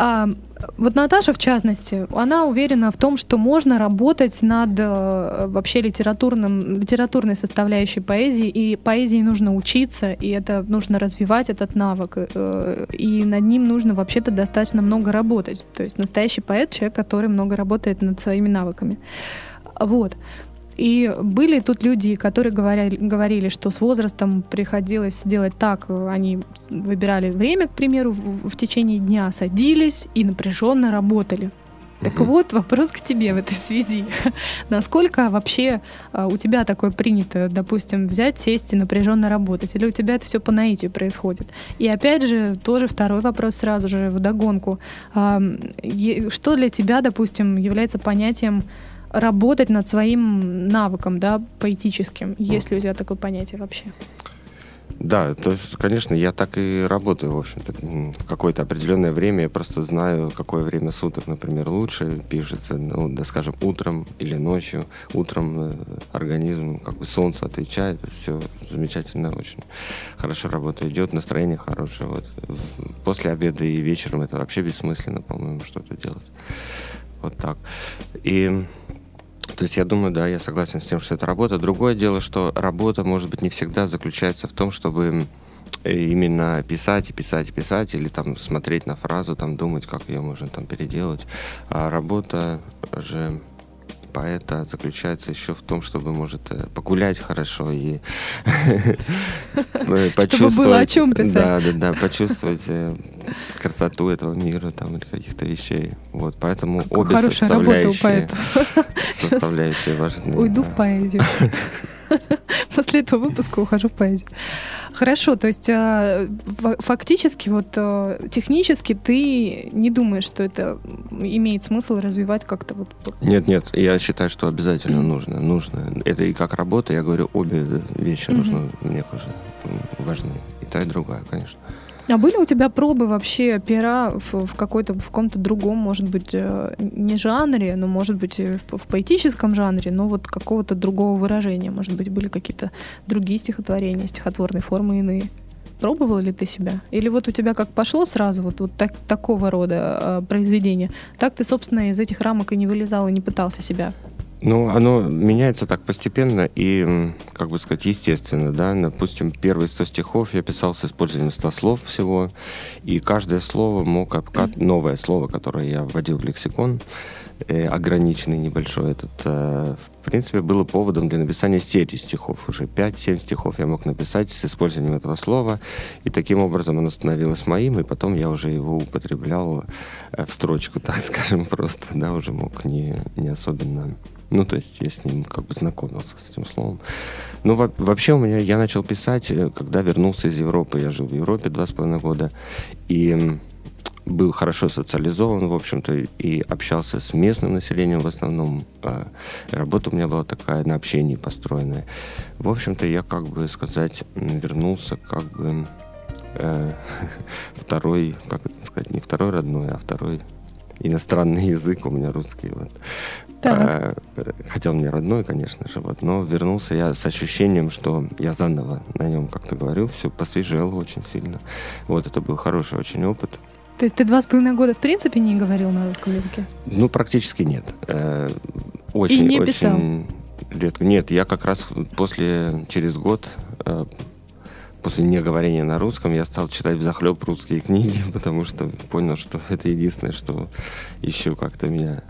А, вот Наташа, в частности, она уверена в том, что можно работать над э, вообще литературным, литературной составляющей поэзии, и поэзии нужно учиться, и это нужно развивать, этот навык, э, и над ним нужно вообще-то достаточно много работать. То есть настоящий поэт — человек, который много работает над своими навыками. Вот. И были тут люди, которые говорили, говорили, что с возрастом приходилось делать так. Они выбирали время, к примеру, в, в течение дня садились и напряженно работали. Так вот, вопрос к тебе в этой связи. Насколько вообще а, у тебя такое принято, допустим, взять, сесть и напряженно работать? Или у тебя это все по наитию происходит? И опять же, тоже второй вопрос сразу же в догонку. А, что для тебя, допустим, является понятием работать над своим навыком, да, поэтическим. Есть ли у тебя такое понятие вообще? Да, то есть, конечно, я так и работаю, в общем-то. Какое-то определенное время я просто знаю, какое время суток, например, лучше пишется, ну, да, скажем, утром или ночью. Утром э, организм, как бы солнце отвечает, все замечательно, очень хорошо работа идет, настроение хорошее. Вот. После обеда и вечером это вообще бессмысленно, по-моему, что-то делать. Вот так. И то есть я думаю, да, я согласен с тем, что это работа. Другое дело, что работа, может быть, не всегда заключается в том, чтобы э, именно писать и писать и писать, или там смотреть на фразу, там думать, как ее можно там переделать. А работа же поэта заключается еще в том, чтобы, может, э, погулять хорошо и почувствовать... Чтобы было о чем писать. Да, да, да, почувствовать э, красоту этого мира там или каких-то вещей. Вот, поэтому обе составляющие, составляющие важны. Уйду в поэзию. После этого выпуска ухожу в поэзию. Хорошо, то есть а, фактически, вот а, технически ты не думаешь, что это имеет смысл развивать как-то вот? Нет, нет, я считаю, что обязательно нужно. Нужно. Это и как работа, я говорю, обе вещи нужны, мне кажется, важны. И та, и другая, конечно. А были у тебя пробы вообще пера в, в какой-то, в каком-то другом, может быть, э, не жанре, но, может быть, в, в поэтическом жанре, но вот какого-то другого выражения? Может быть, были какие-то другие стихотворения, стихотворные формы иные? Пробовал ли ты себя? Или вот у тебя как пошло сразу вот, вот так, такого рода э, произведения, так ты, собственно, из этих рамок и не вылезал, и не пытался себя ну, оно меняется так постепенно и, как бы сказать, естественно, да. Допустим, первые 100 стихов я писал с использованием 100 слов всего, и каждое слово мог обкат... новое слово, которое я вводил в лексикон, э, ограниченный небольшой этот, э, в принципе, было поводом для написания серии стихов. Уже 5-7 стихов я мог написать с использованием этого слова, и таким образом оно становилось моим, и потом я уже его употреблял э, в строчку, так скажем, просто, да, уже мог не, не особенно ну, то есть я с ним как бы знакомился с этим словом. Ну, во- вообще у меня, я начал писать, э, когда вернулся из Европы. Я жил в Европе два с половиной года. И был хорошо социализован, в общем-то, и общался с местным населением в основном. А работа у меня была такая на общении построенная. В общем-то, я, как бы сказать, вернулся как бы э, второй, как это сказать, не второй родной, а второй иностранный язык у меня русский. Вот. А, хотя он мне родной, конечно же, вот, но вернулся я с ощущением, что я заново на нем как-то говорю, все посвежел очень сильно. Вот, это был хороший очень опыт. То есть ты два с половиной года в принципе не говорил на русском языке? Ну, практически нет. Э, очень, И не очень писал? редко. Нет, я как раз после, через год э, после неговорения на русском я стал читать в захлеб русские книги, потому что понял, что это единственное, что еще как-то меня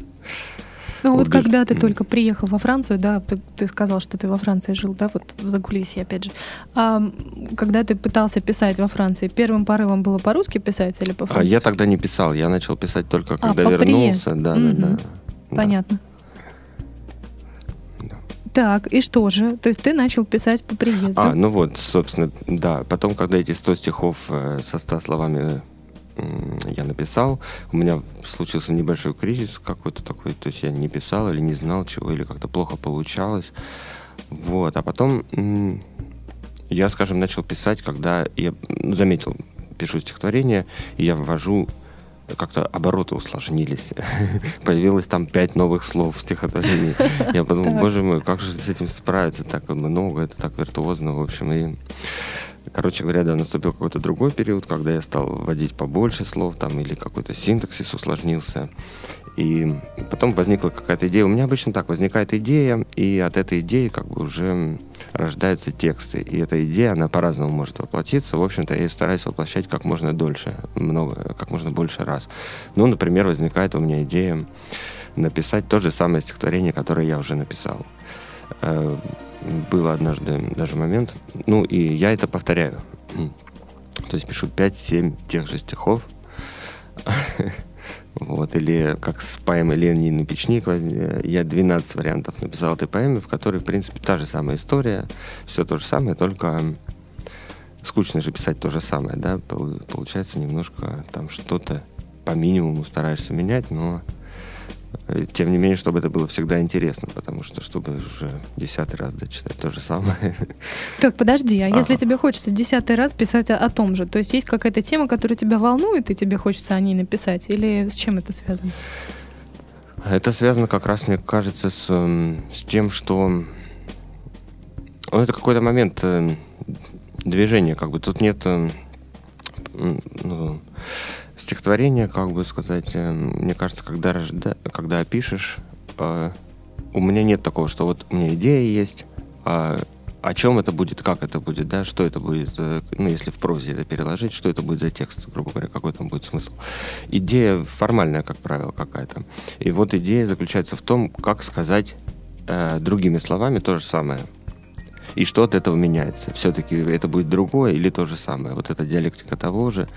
ну вот, вот когда ты только приехал во Францию, да, ты, ты сказал, что ты во Франции жил, да, вот в Закулисье, опять же. А когда ты пытался писать во Франции, первым порывом было по-русски писать или по-французски? А я тогда не писал, я начал писать только а, когда а, вернулся. Да, угу. да, да. Понятно. Да. Так, и что же? То есть ты начал писать по приезду? А, ну вот, собственно, да. Потом, когда эти 100 стихов э, со 100 словами я написал. У меня случился небольшой кризис какой-то такой, то есть я не писал или не знал чего, или как-то плохо получалось. Вот, а потом я, скажем, начал писать, когда я заметил, пишу стихотворение, и я ввожу как-то обороты усложнились. Появилось там пять новых слов в стихотворении. Я подумал, боже мой, как же с этим справиться так много, это так виртуозно, в общем. И Короче говоря, да, наступил какой-то другой период, когда я стал вводить побольше слов там или какой-то синтаксис усложнился. И потом возникла какая-то идея. У меня обычно так, возникает идея, и от этой идеи как бы уже рождаются тексты. И эта идея, она по-разному может воплотиться. В общем-то, я стараюсь воплощать как можно дольше, много, как можно больше раз. Ну, например, возникает у меня идея написать то же самое стихотворение, которое я уже написал э, был однажды даже момент, ну и я это повторяю. То есть пишу 5-7 тех же стихов. Вот, или как с поэмой Ленин Печник, я 12 вариантов написал этой поэмы, в которой, в принципе, та же самая история, все то же самое, только скучно же писать то же самое, да, получается немножко там что-то по минимуму стараешься менять, но тем не менее, чтобы это было всегда интересно, потому что, чтобы уже десятый раз дочитать то же самое. Так, подожди, а ага. если тебе хочется десятый раз писать о, о том же, то есть есть какая-то тема, которая тебя волнует, и тебе хочется о ней написать, или с чем это связано? Это связано как раз, мне кажется, с, с тем, что ну, это какой-то момент э, движения, как бы тут нет э, ну, стихотворение, как бы сказать, э, мне кажется, когда, рожда... когда опишешь, э, у меня нет такого, что вот у меня идея есть, а о чем это будет, как это будет, да, что это будет, э, ну, если в прозе это переложить, что это будет за текст, грубо говоря, какой там будет смысл. Идея формальная, как правило, какая-то. И вот идея заключается в том, как сказать э, другими словами то же самое – и что от этого меняется. Все-таки это будет другое или то же самое. Вот это диалектика того же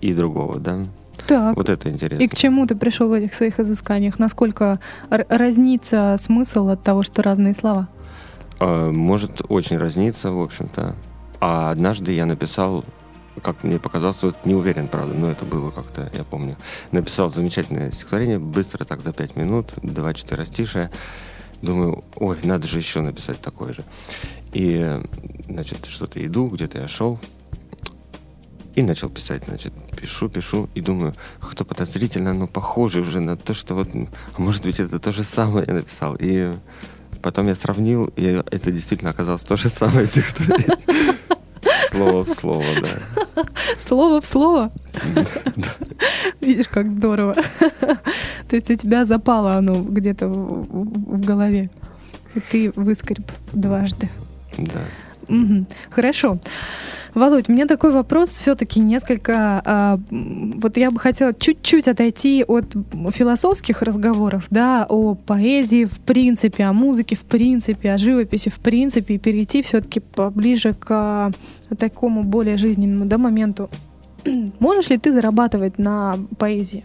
и другого, да? Так. Вот это интересно. И к чему ты пришел в этих своих изысканиях? Насколько разнится смысл от того, что разные слова? А, может очень разниться, в общем-то. А однажды я написал как мне показалось, вот не уверен, правда, но это было как-то, я помню. Написал замечательное стихотворение, быстро так за пять минут, два четверостишия. Думаю, ой, надо же еще написать такое же. И, значит, что-то иду, где-то я шел, и начал писать, значит, пишу, пишу, и думаю, как-то подозрительно, но похоже уже на то, что вот, а может быть, это то же самое я написал. И потом я сравнил, и это действительно оказалось то же самое стихотворение. Слово в слово, да. Слово в слово? Видишь, как здорово. То есть у тебя запало оно где-то в голове. И ты выскреб дважды. Да. Угу. Хорошо. Володь, у меня такой вопрос все-таки несколько... А, вот я бы хотела чуть-чуть отойти от философских разговоров, да, о поэзии в принципе, о музыке в принципе, о живописи в принципе, и перейти все-таки поближе к а, такому более жизненному да, моменту. Можешь ли ты зарабатывать на поэзии?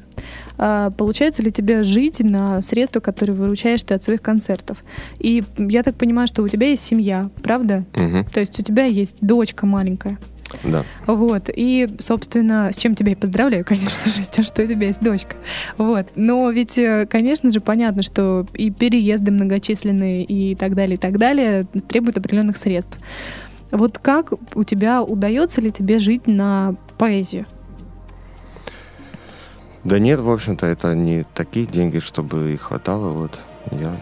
А, получается ли тебе жить на средства, которые выручаешь ты от своих концертов? И я так понимаю, что у тебя есть семья, правда? Угу. То есть у тебя есть дочка маленькая. Да. Вот. И, собственно, с чем тебя и поздравляю, конечно же, с тем, что у тебя есть дочка. Вот. Но ведь, э, конечно же, понятно, что и переезды многочисленные и так далее, и так далее требуют определенных средств. Вот как у тебя удается ли тебе жить на поэзию? Да нет, в общем-то, это не такие деньги, чтобы их хватало. Вот я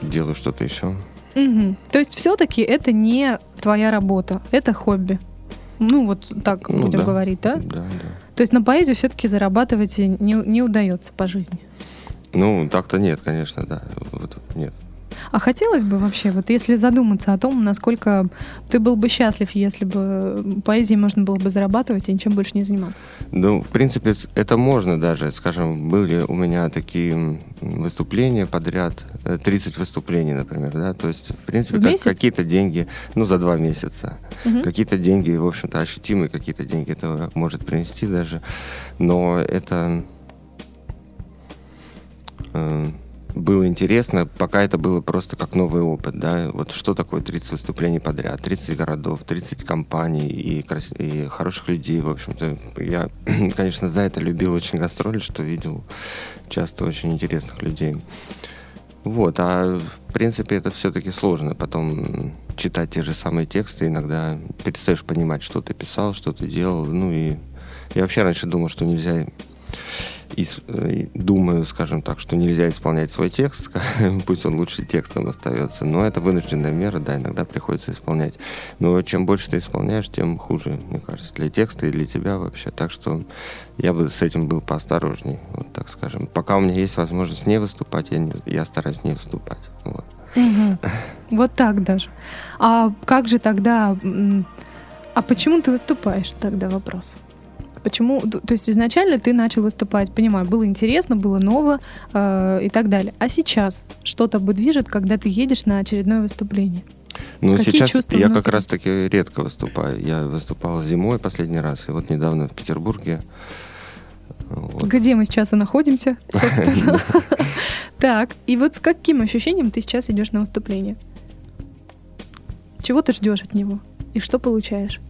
делаю что-то еще. Угу. То есть все-таки это не твоя работа, это хобби. Ну, вот так ну, будем да. говорить, да? Да, да. То есть на поэзию все-таки зарабатывать не, не удается по жизни. Ну, так-то нет, конечно, да. Вот, нет. А хотелось бы вообще, вот если задуматься о том, насколько ты был бы счастлив, если бы поэзией можно было бы зарабатывать и ничем больше не заниматься? Ну, в принципе, это можно даже. Скажем, были у меня такие выступления подряд, 30 э, выступлений, например, да, то есть, в принципе, в как, какие-то деньги, ну, за два месяца. Угу. Какие-то деньги, в общем-то, ощутимые какие-то деньги это может принести даже, но это... Э, было интересно, пока это было просто как новый опыт, да, вот что такое 30 выступлений подряд, 30 городов, 30 компаний и, крас... и хороших людей, в общем-то. Я, конечно, за это любил очень гастроли, что видел часто очень интересных людей. Вот, а в принципе это все-таки сложно. Потом читать те же самые тексты, иногда перестаешь понимать, что ты писал, что ты делал. Ну и я вообще раньше думал, что нельзя и, и думаю, скажем так, что нельзя исполнять свой текст, пусть он лучше текстом остается. Но это вынужденная мера, да, иногда приходится исполнять. Но чем больше ты исполняешь, тем хуже, мне кажется, для текста и для тебя вообще. Так что я бы с этим был поосторожней, вот так скажем. Пока у меня есть возможность не выступать, я, не, я стараюсь не выступать. Вот. Угу. Вот так даже. А как же тогда... А почему ты выступаешь тогда вопрос? Почему? То есть изначально ты начал выступать, понимаю, было интересно, было ново э, и так далее. А сейчас что то движет, когда ты едешь на очередное выступление? Ну, Какие сейчас я внутри? как раз-таки редко выступаю. Я выступал зимой последний раз, и вот недавно в Петербурге. Вот. Где мы сейчас и находимся, собственно. Так, и вот с каким ощущением ты сейчас идешь на выступление? Чего ты ждешь от него? И что получаешь?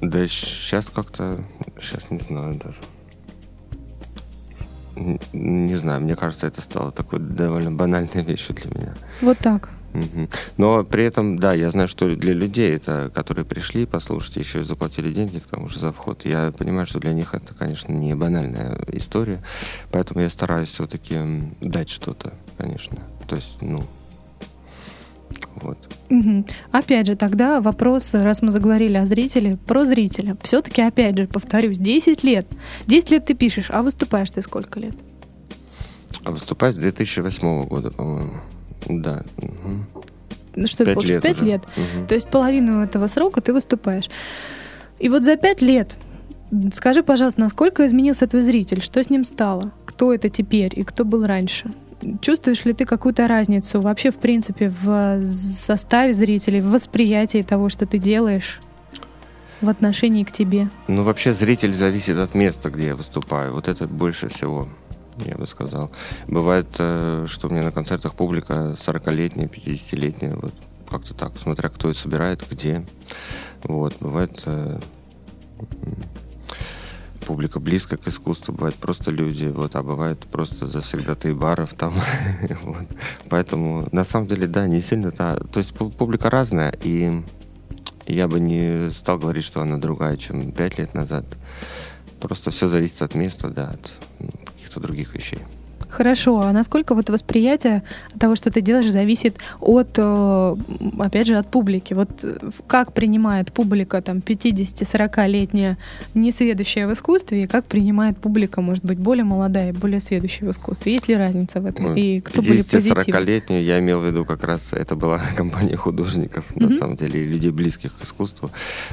Да сейчас как-то, сейчас не знаю даже. Не знаю, мне кажется, это стало такой довольно банальной вещью для меня. Вот так. Угу. Но при этом, да, я знаю, что для людей, это, которые пришли послушать, еще и заплатили деньги к тому же за вход, я понимаю, что для них это, конечно, не банальная история, поэтому я стараюсь все-таки дать что-то, конечно. То есть, ну, вот. Угу. Опять же, тогда вопрос, раз мы заговорили о зрителе, про зрителя. Все-таки, опять же, повторюсь, 10 лет. 10 лет ты пишешь, а выступаешь ты сколько лет? А выступать с 2008 года, по-моему. Да. Угу. Что, 5 лет 5 лет. Угу. То есть половину этого срока ты выступаешь. И вот за 5 лет скажи, пожалуйста, насколько изменился твой зритель? Что с ним стало? Кто это теперь и кто был раньше? Чувствуешь ли ты какую-то разницу вообще, в принципе, в составе зрителей, в восприятии того, что ты делаешь? в отношении к тебе? Ну, вообще зритель зависит от места, где я выступаю. Вот это больше всего, я бы сказал. Бывает, э, что меня на концертах публика 40-летняя, 50-летняя, вот как-то так, смотря кто и собирает, где. Вот, бывает э, публика близко к искусству, бывает просто люди, вот, а бывает просто завсегдатые баров там. вот. Поэтому, на самом деле, да, не сильно... Да, то есть публика разная, и я бы не стал говорить, что она другая, чем пять лет назад. Просто все зависит от места, да, от каких-то других вещей. Хорошо, а насколько вот восприятие того, что ты делаешь, зависит от, э, опять же, от публики? Вот э, как принимает публика там 50-40-летняя несведущая в искусстве, и как принимает публика, может быть, более молодая, более сведущая в искусстве? Есть ли разница в этом? И кто были позитивны? 40-летнюю я имел в виду как раз, это была компания художников, mm-hmm. на самом деле, и людей близких к искусству.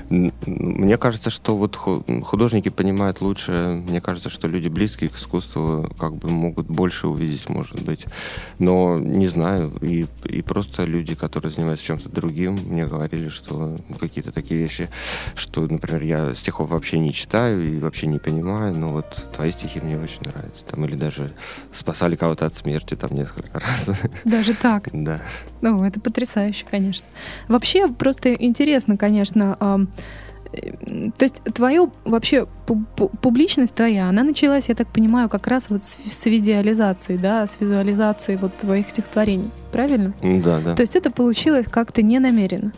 Мне кажется, что вот художники понимают лучше, мне кажется, что люди близкие к искусству как бы могут больше больше увидеть, может быть. Но не знаю. И, и просто люди, которые занимаются чем-то другим, мне говорили, что какие-то такие вещи, что, например, я стихов вообще не читаю и вообще не понимаю, но вот твои стихи мне очень нравятся. Там, или даже спасали кого-то от смерти там несколько раз. Даже так? Да. Ну, это потрясающе, конечно. Вообще, просто интересно, конечно, то есть твое вообще публичность твоя, она началась, я так понимаю, как раз вот с, с видеализацией, да, с визуализацией вот твоих стихотворений, правильно? Да, да. То есть это получилось как-то не намеренно.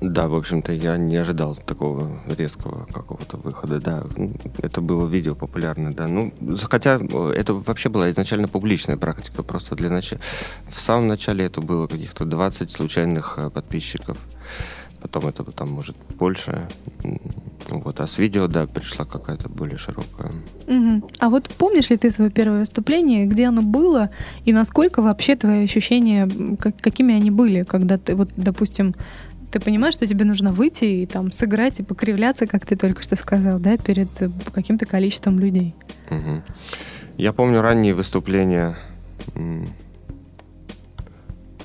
Да, в общем-то, я не ожидал такого резкого какого-то выхода, да. Это было видео популярное, да. Ну, хотя э, это вообще была изначально публичная практика, просто для начала. В самом начале это было каких-то 20 случайных э, подписчиков потом это там может больше. Вот, а с видео, да, пришла какая-то более широкая. Угу. А вот помнишь ли ты свое первое выступление, где оно было, и насколько вообще твои ощущения, как, какими они были, когда ты, вот, допустим, ты понимаешь, что тебе нужно выйти и там сыграть и покривляться, как ты только что сказал, да, перед э, каким-то количеством людей. Угу. Я помню ранние выступления,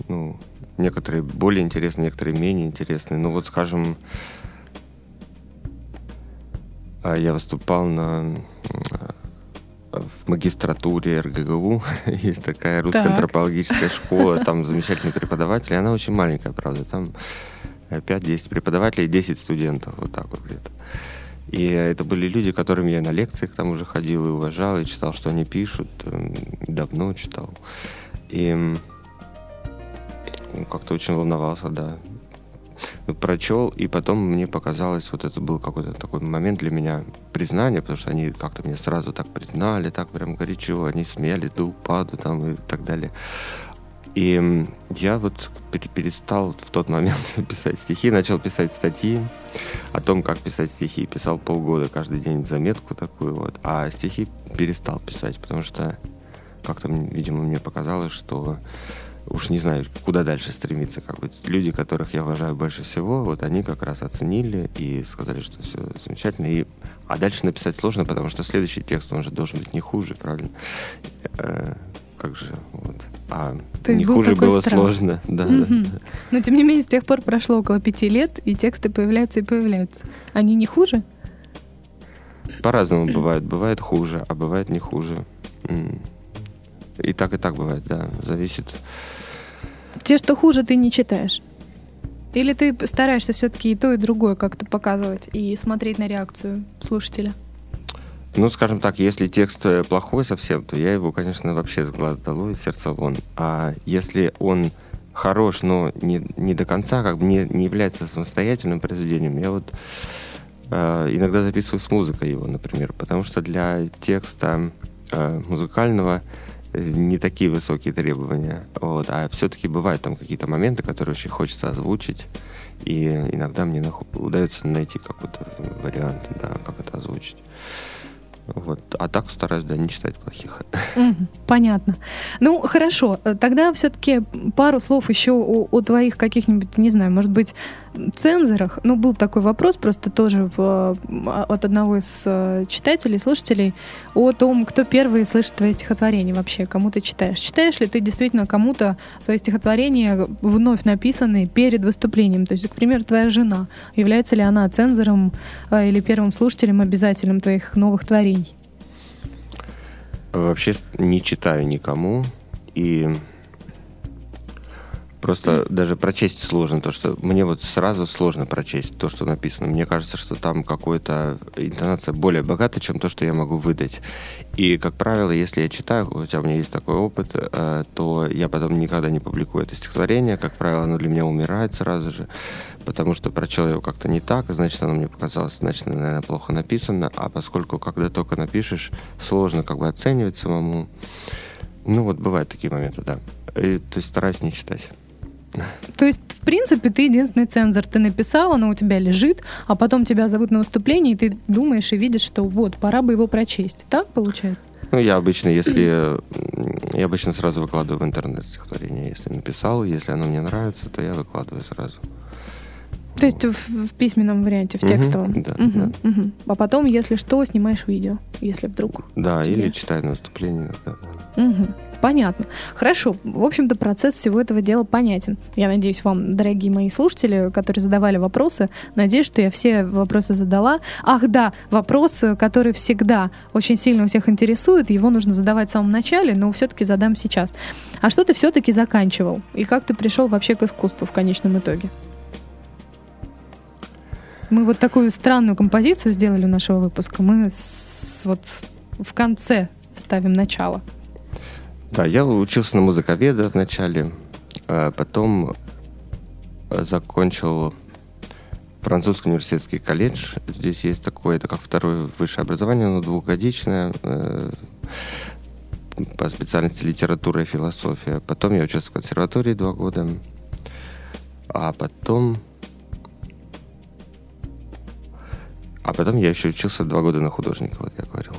ну, Некоторые более интересные, некоторые менее интересные. Ну вот, скажем, А Я выступал на в магистратуре РГГУ есть такая русская Так. антропологическая школа, там замечательный преподаватель, и она очень маленькая, правда, там э, 5-10 преподавателей, 10 студентов, вот так вот где-то. И это были люди, которым я на лекциях там уже ходил и уважал, и читал, что они пишут, эм, давно читал. И как-то очень волновался, да. Ну, Прочел, и потом мне показалось, вот это был какой-то такой момент для меня признания, потому что они как-то меня сразу так признали, так прям горячо, они смеялись до упаду там и так далее. И я вот пер- перестал в тот момент писать стихи, начал писать статьи о том, как писать стихи. Писал полгода каждый день заметку такую вот, а стихи перестал писать, потому что как-то, видимо, мне показалось, что уж не знаю, куда дальше стремиться. Как бы люди, которых я уважаю больше всего, вот они как раз оценили и сказали, что все замечательно. И, а дальше написать сложно, потому что следующий текст, он же должен быть не хуже, правильно? Э, как же, вот. А То не хуже было страх. сложно, да, да. Мгм. Но тем не менее, с тех пор прошло около пяти лет, и тексты появляются и появляются. Они не хуже? По-разному бывает. Бывает хуже, а бывает не хуже. И так, и так бывает, да. Зависит. Те, что хуже, ты не читаешь. Или ты стараешься все-таки и то, и другое как-то показывать и смотреть на реакцию слушателя? Ну, скажем так, если текст э, плохой совсем, то я его, конечно, вообще с глаз долой, из сердца вон. А если он хорош, но не, не до конца, как бы не, не является самостоятельным произведением, я вот э, иногда записываю с музыкой его, например, потому что для текста э, музыкального э, не такие высокие требования, вот, а все-таки бывают там какие-то моменты, которые очень хочется озвучить, и иногда мне наху- удается найти какой-то вариант, да, как это озвучить. Вот. А так стараюсь, да, не читать плохих. Понятно. Ну, хорошо. Тогда все-таки пару слов еще о, о твоих каких-нибудь, не знаю, может быть, цензорах. Ну, был такой вопрос просто тоже в, э, от одного из э, читателей, слушателей, о том, кто первый слышит твои стихотворения вообще, кому ты читаешь. Читаешь ли ты действительно кому-то свои стихотворения, вновь написанные перед выступлением? То есть, к примеру, твоя жена, является ли она цензором э, или первым слушателем обязательным твоих новых творений? Вообще не читаю никому. И просто даже прочесть сложно. То, что мне вот сразу сложно прочесть то, что написано. Мне кажется, что там какая-то интонация более богата, чем то, что я могу выдать. И, как правило, если я читаю, хотя у меня есть такой опыт, э, то я потом никогда не публикую это стихотворение. Как правило, оно для меня умирает сразу же, потому что прочел его как-то не так, значит, оно мне показалось, значит, наверное, плохо написано. А поскольку, когда только напишешь, сложно как бы оценивать самому. Ну, вот бывают такие моменты, да. И, то есть стараюсь не читать. То есть, в принципе, ты единственный цензор. Ты написал, оно у тебя лежит, а потом тебя зовут на выступление, и ты думаешь и видишь, что вот, пора бы его прочесть. Так получается? Ну, я обычно, если... Я обычно сразу выкладываю в интернет стихотворение. Если написал, если оно мне нравится, то я выкладываю сразу. То есть в, в письменном варианте, в текстовом. да, Мгм, мгм. А потом, если что, снимаешь видео, если вдруг. Да, Тебе. или читаю на выступлении да. Мгм. Понятно. Хорошо. В общем-то, процесс всего этого дела понятен. Я надеюсь, вам, дорогие мои слушатели, которые задавали вопросы, надеюсь, что я все вопросы задала. Ах да, вопрос, э, который всегда очень сильно у всех интересует, его нужно задавать в самом начале, но все-таки задам сейчас. А что ты все-таки заканчивал? И как ты пришел вообще к искусству в конечном итоге? Мы вот такую странную композицию сделали у нашего выпуска. Мы с- вот в конце вставим начало. Да, я учился на музыковеда вначале, а потом э, закончил французский университетский колледж. Здесь есть такое, это как второе высшее образование, оно двухгодичное, э, по специальности литература и философия. Потом я учился в консерватории два года, а потом... А потом я еще учился два года на художника, вот я говорил.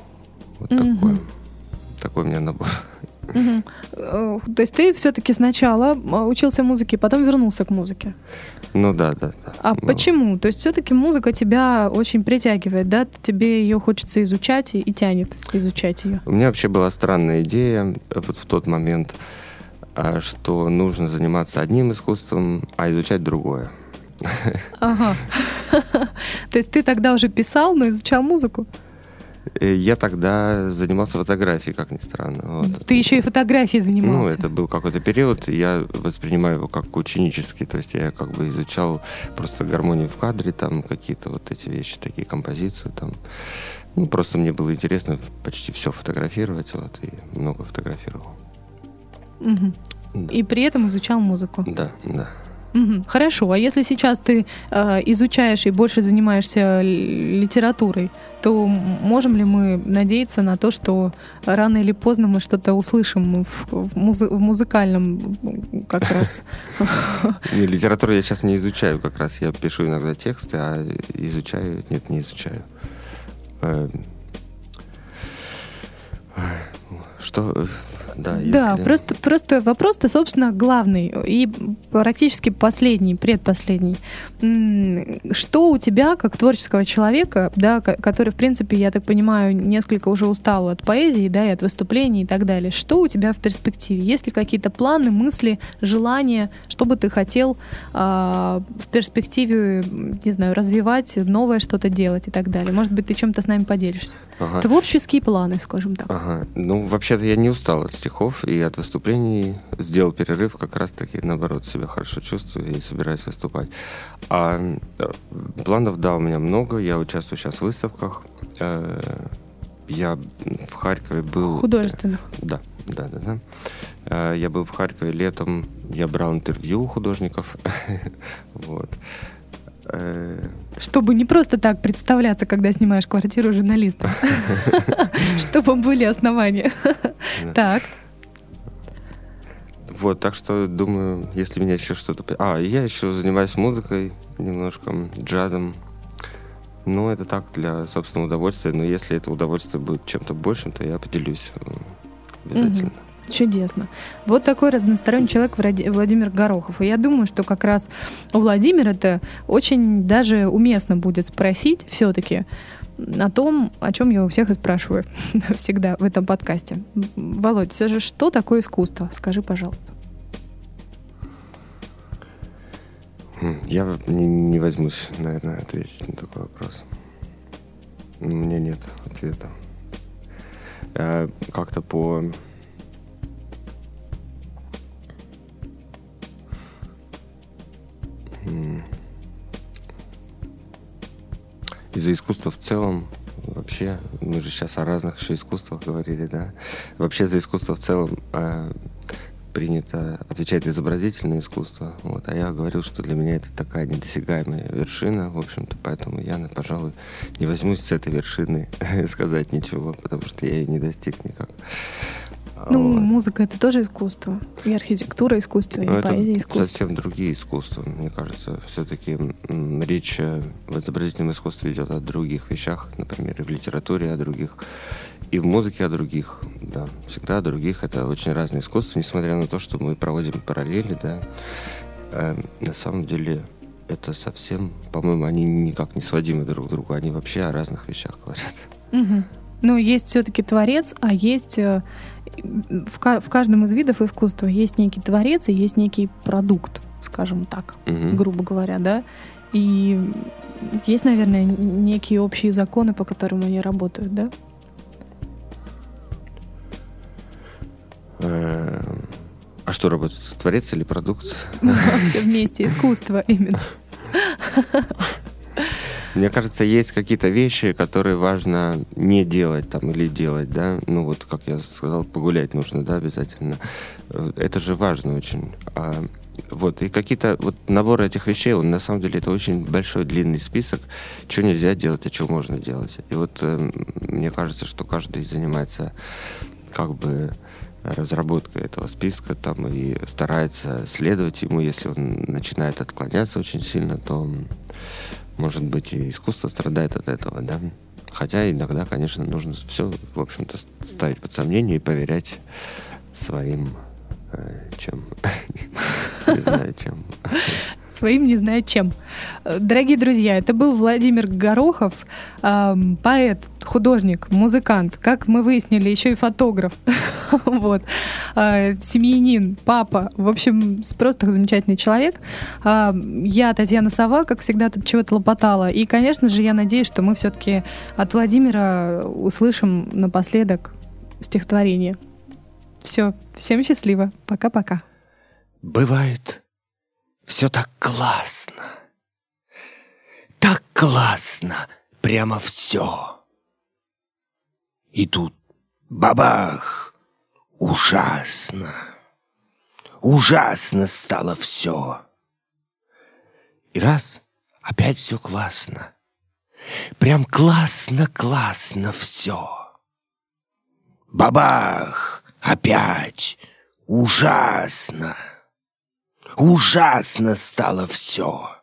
Вот Мгм. такой. Такой у меня набор. Э, То есть ты все-таки сначала э, учился музыке, потом вернулся к музыке. Ну да, да. да. А Ну, почему? То есть все-таки музыка тебя очень притягивает, да? Тебе ее хочется изучать и, и тянет изучать ее. У меня вообще была странная идея э, вот в тот момент, что нужно заниматься одним искусством, а изучать другое. Ага. То есть ты тогда уже писал, но изучал музыку? Э, Я тогда занимался фотографией, как ни странно. Вот. Ты еще и фотографией занимался. Ну, это был какой-то период, я воспринимаю его как ученический, то есть я как бы изучал просто гармонию в кадре, там какие-то вот эти вещи, такие композиции, там. Ну, просто мне было интересно почти все фотографировать, вот, и много фотографировал. Мгм. Да. И при этом изучал музыку. Да, да. Мгм. Хорошо, а если сейчас ты э, изучаешь и больше занимаешься литературой, то можем ли мы надеяться на то, что рано или поздно мы что-то услышим в, музы- в музыкальном как раз? Литературу я сейчас не изучаю как раз. Я пишу иногда тексты, а изучаю... Нет, не изучаю. Э, Что... э, Да, Да, если- просто, просто вопрос-то, собственно, главный и практически последний, предпоследний. Что у тебя, как творческого человека, да, ко- который, в принципе, я так понимаю, несколько уже устал от поэзии, да, и от выступлений и так далее, что у тебя в перспективе? Есть ли какие-то планы, мысли, желания, что бы ты хотел а, в перспективе, не знаю, развивать, новое что-то делать и так далее? Может быть, ты чем-то с нами поделишься? Ага. Творческие планы, скажем так. Ага. Ну, вообще-то я не устал от стихов и от выступлений. Сделал перерыв, как раз-таки, наоборот, себя хорошо чувствую и собираюсь выступать. А э, планов, да, у меня много. Я участвую сейчас в выставках. Э, Я в Харькове был... Художественных. Да, да, да, да. Э, Я был в Харькове летом, я брал интервью у художников. Вот. Чтобы не просто так представляться, когда снимаешь квартиру журналиста. Чтобы были основания. Так. Вот, так что думаю, если меня еще что-то... А, я еще занимаюсь музыкой немножко, джазом. Ну, это так, для собственного удовольствия. Но если это удовольствие будет чем-то большим, то я поделюсь э, обязательно. Чудесно. Вот такой разносторонний человек Владимир Горохов. И я думаю, что как раз у Владимира это очень даже уместно будет спросить все-таки о том, о чем я у всех и спрашиваю всегда в этом подкасте. Володь, все же что такое искусство? Скажи, пожалуйста. Хм, Я не, не возьмусь, наверное, ответить на такой вопрос. У меня нет ответа. Э, Как-то по... Из-за искусства в целом вообще, мы же сейчас о разных еще искусствах говорили, да. Вообще за искусство в целом э, принято отвечать изобразительное искусство. Вот, а я говорил, что для меня это такая недосягаемая вершина, в общем-то, поэтому я, пожалуй, не возьмусь с этой вершины сказать ничего, потому что я ее не достиг никак. Ну, Вот. музыка это тоже искусство. И архитектура искусство, и Ну, поэзия искусство. совсем другие искусства. Мне кажется, все-таки речь э, в изобразительном искусстве идет о других вещах, например, и в литературе о других, и в музыке о других. Да, всегда о других. Это очень разные искусства, несмотря на то, что мы проводим параллели, да. Э, на самом деле это совсем, по-моему, они никак не сводимы друг к другу. Они вообще о разных вещах говорят. Мгм. Ну, есть все-таки творец, а есть э, в, в каждом из видов искусства есть некий творец и есть некий продукт, скажем так, Мгм. грубо говоря, да. И есть, наверное, некие общие законы, по которым они работают, да? Э, А что работает? Творец или продукт? Все вместе, искусство именно. Мне кажется, есть какие-то вещи, которые важно не делать там или делать, да. Ну вот, как я сказал, погулять нужно, да, обязательно. Э, Это же важно очень. А, вот, и какие-то вот наборы этих вещей, он на самом деле это очень большой длинный список, что нельзя делать, а что можно делать. И вот э, мне кажется, что каждый занимается как бы разработкой этого списка там и старается следовать ему, если он начинает отклоняться очень сильно, то может быть, и искусство страдает от этого, да. Хотя иногда, конечно, нужно все, в общем-то, ставить под сомнение и поверять своим, э, чем, не знаю, чем. Своим не знаю чем. Э, дорогие друзья, это был Владимир Горохов, эм, поэт, художник, музыкант, как мы выяснили, еще и фотограф, вот, э, семьянин, папа, в общем, просто замечательный человек. Э, я Татьяна Сова, как всегда, тут чего-то лопотала, и, конечно же, я надеюсь, что мы все-таки от Владимира услышим напоследок стихотворение. Все, всем счастливо, пока-пока. Бывает все так классно. Так классно, прямо все. И тут бабах, ужасно. Ужасно стало все. И раз, опять все классно. Прям классно-классно все. Бабах, опять ужасно. Ужасно стало все.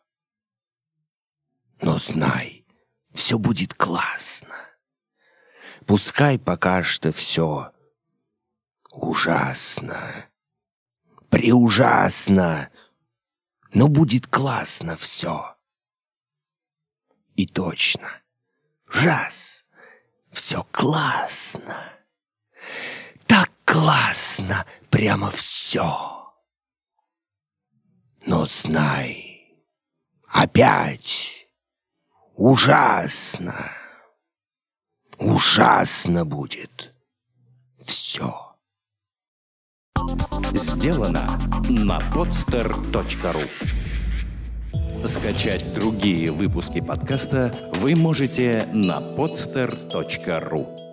Но знай, все будет классно. Пускай пока что все ужасно, преужасно, но будет классно все. И точно, раз, все классно, так классно, прямо все. Но знай, опять ужасно, ужасно будет все. Сделано на podster.ru Скачать другие выпуски подкаста вы можете на podster.ru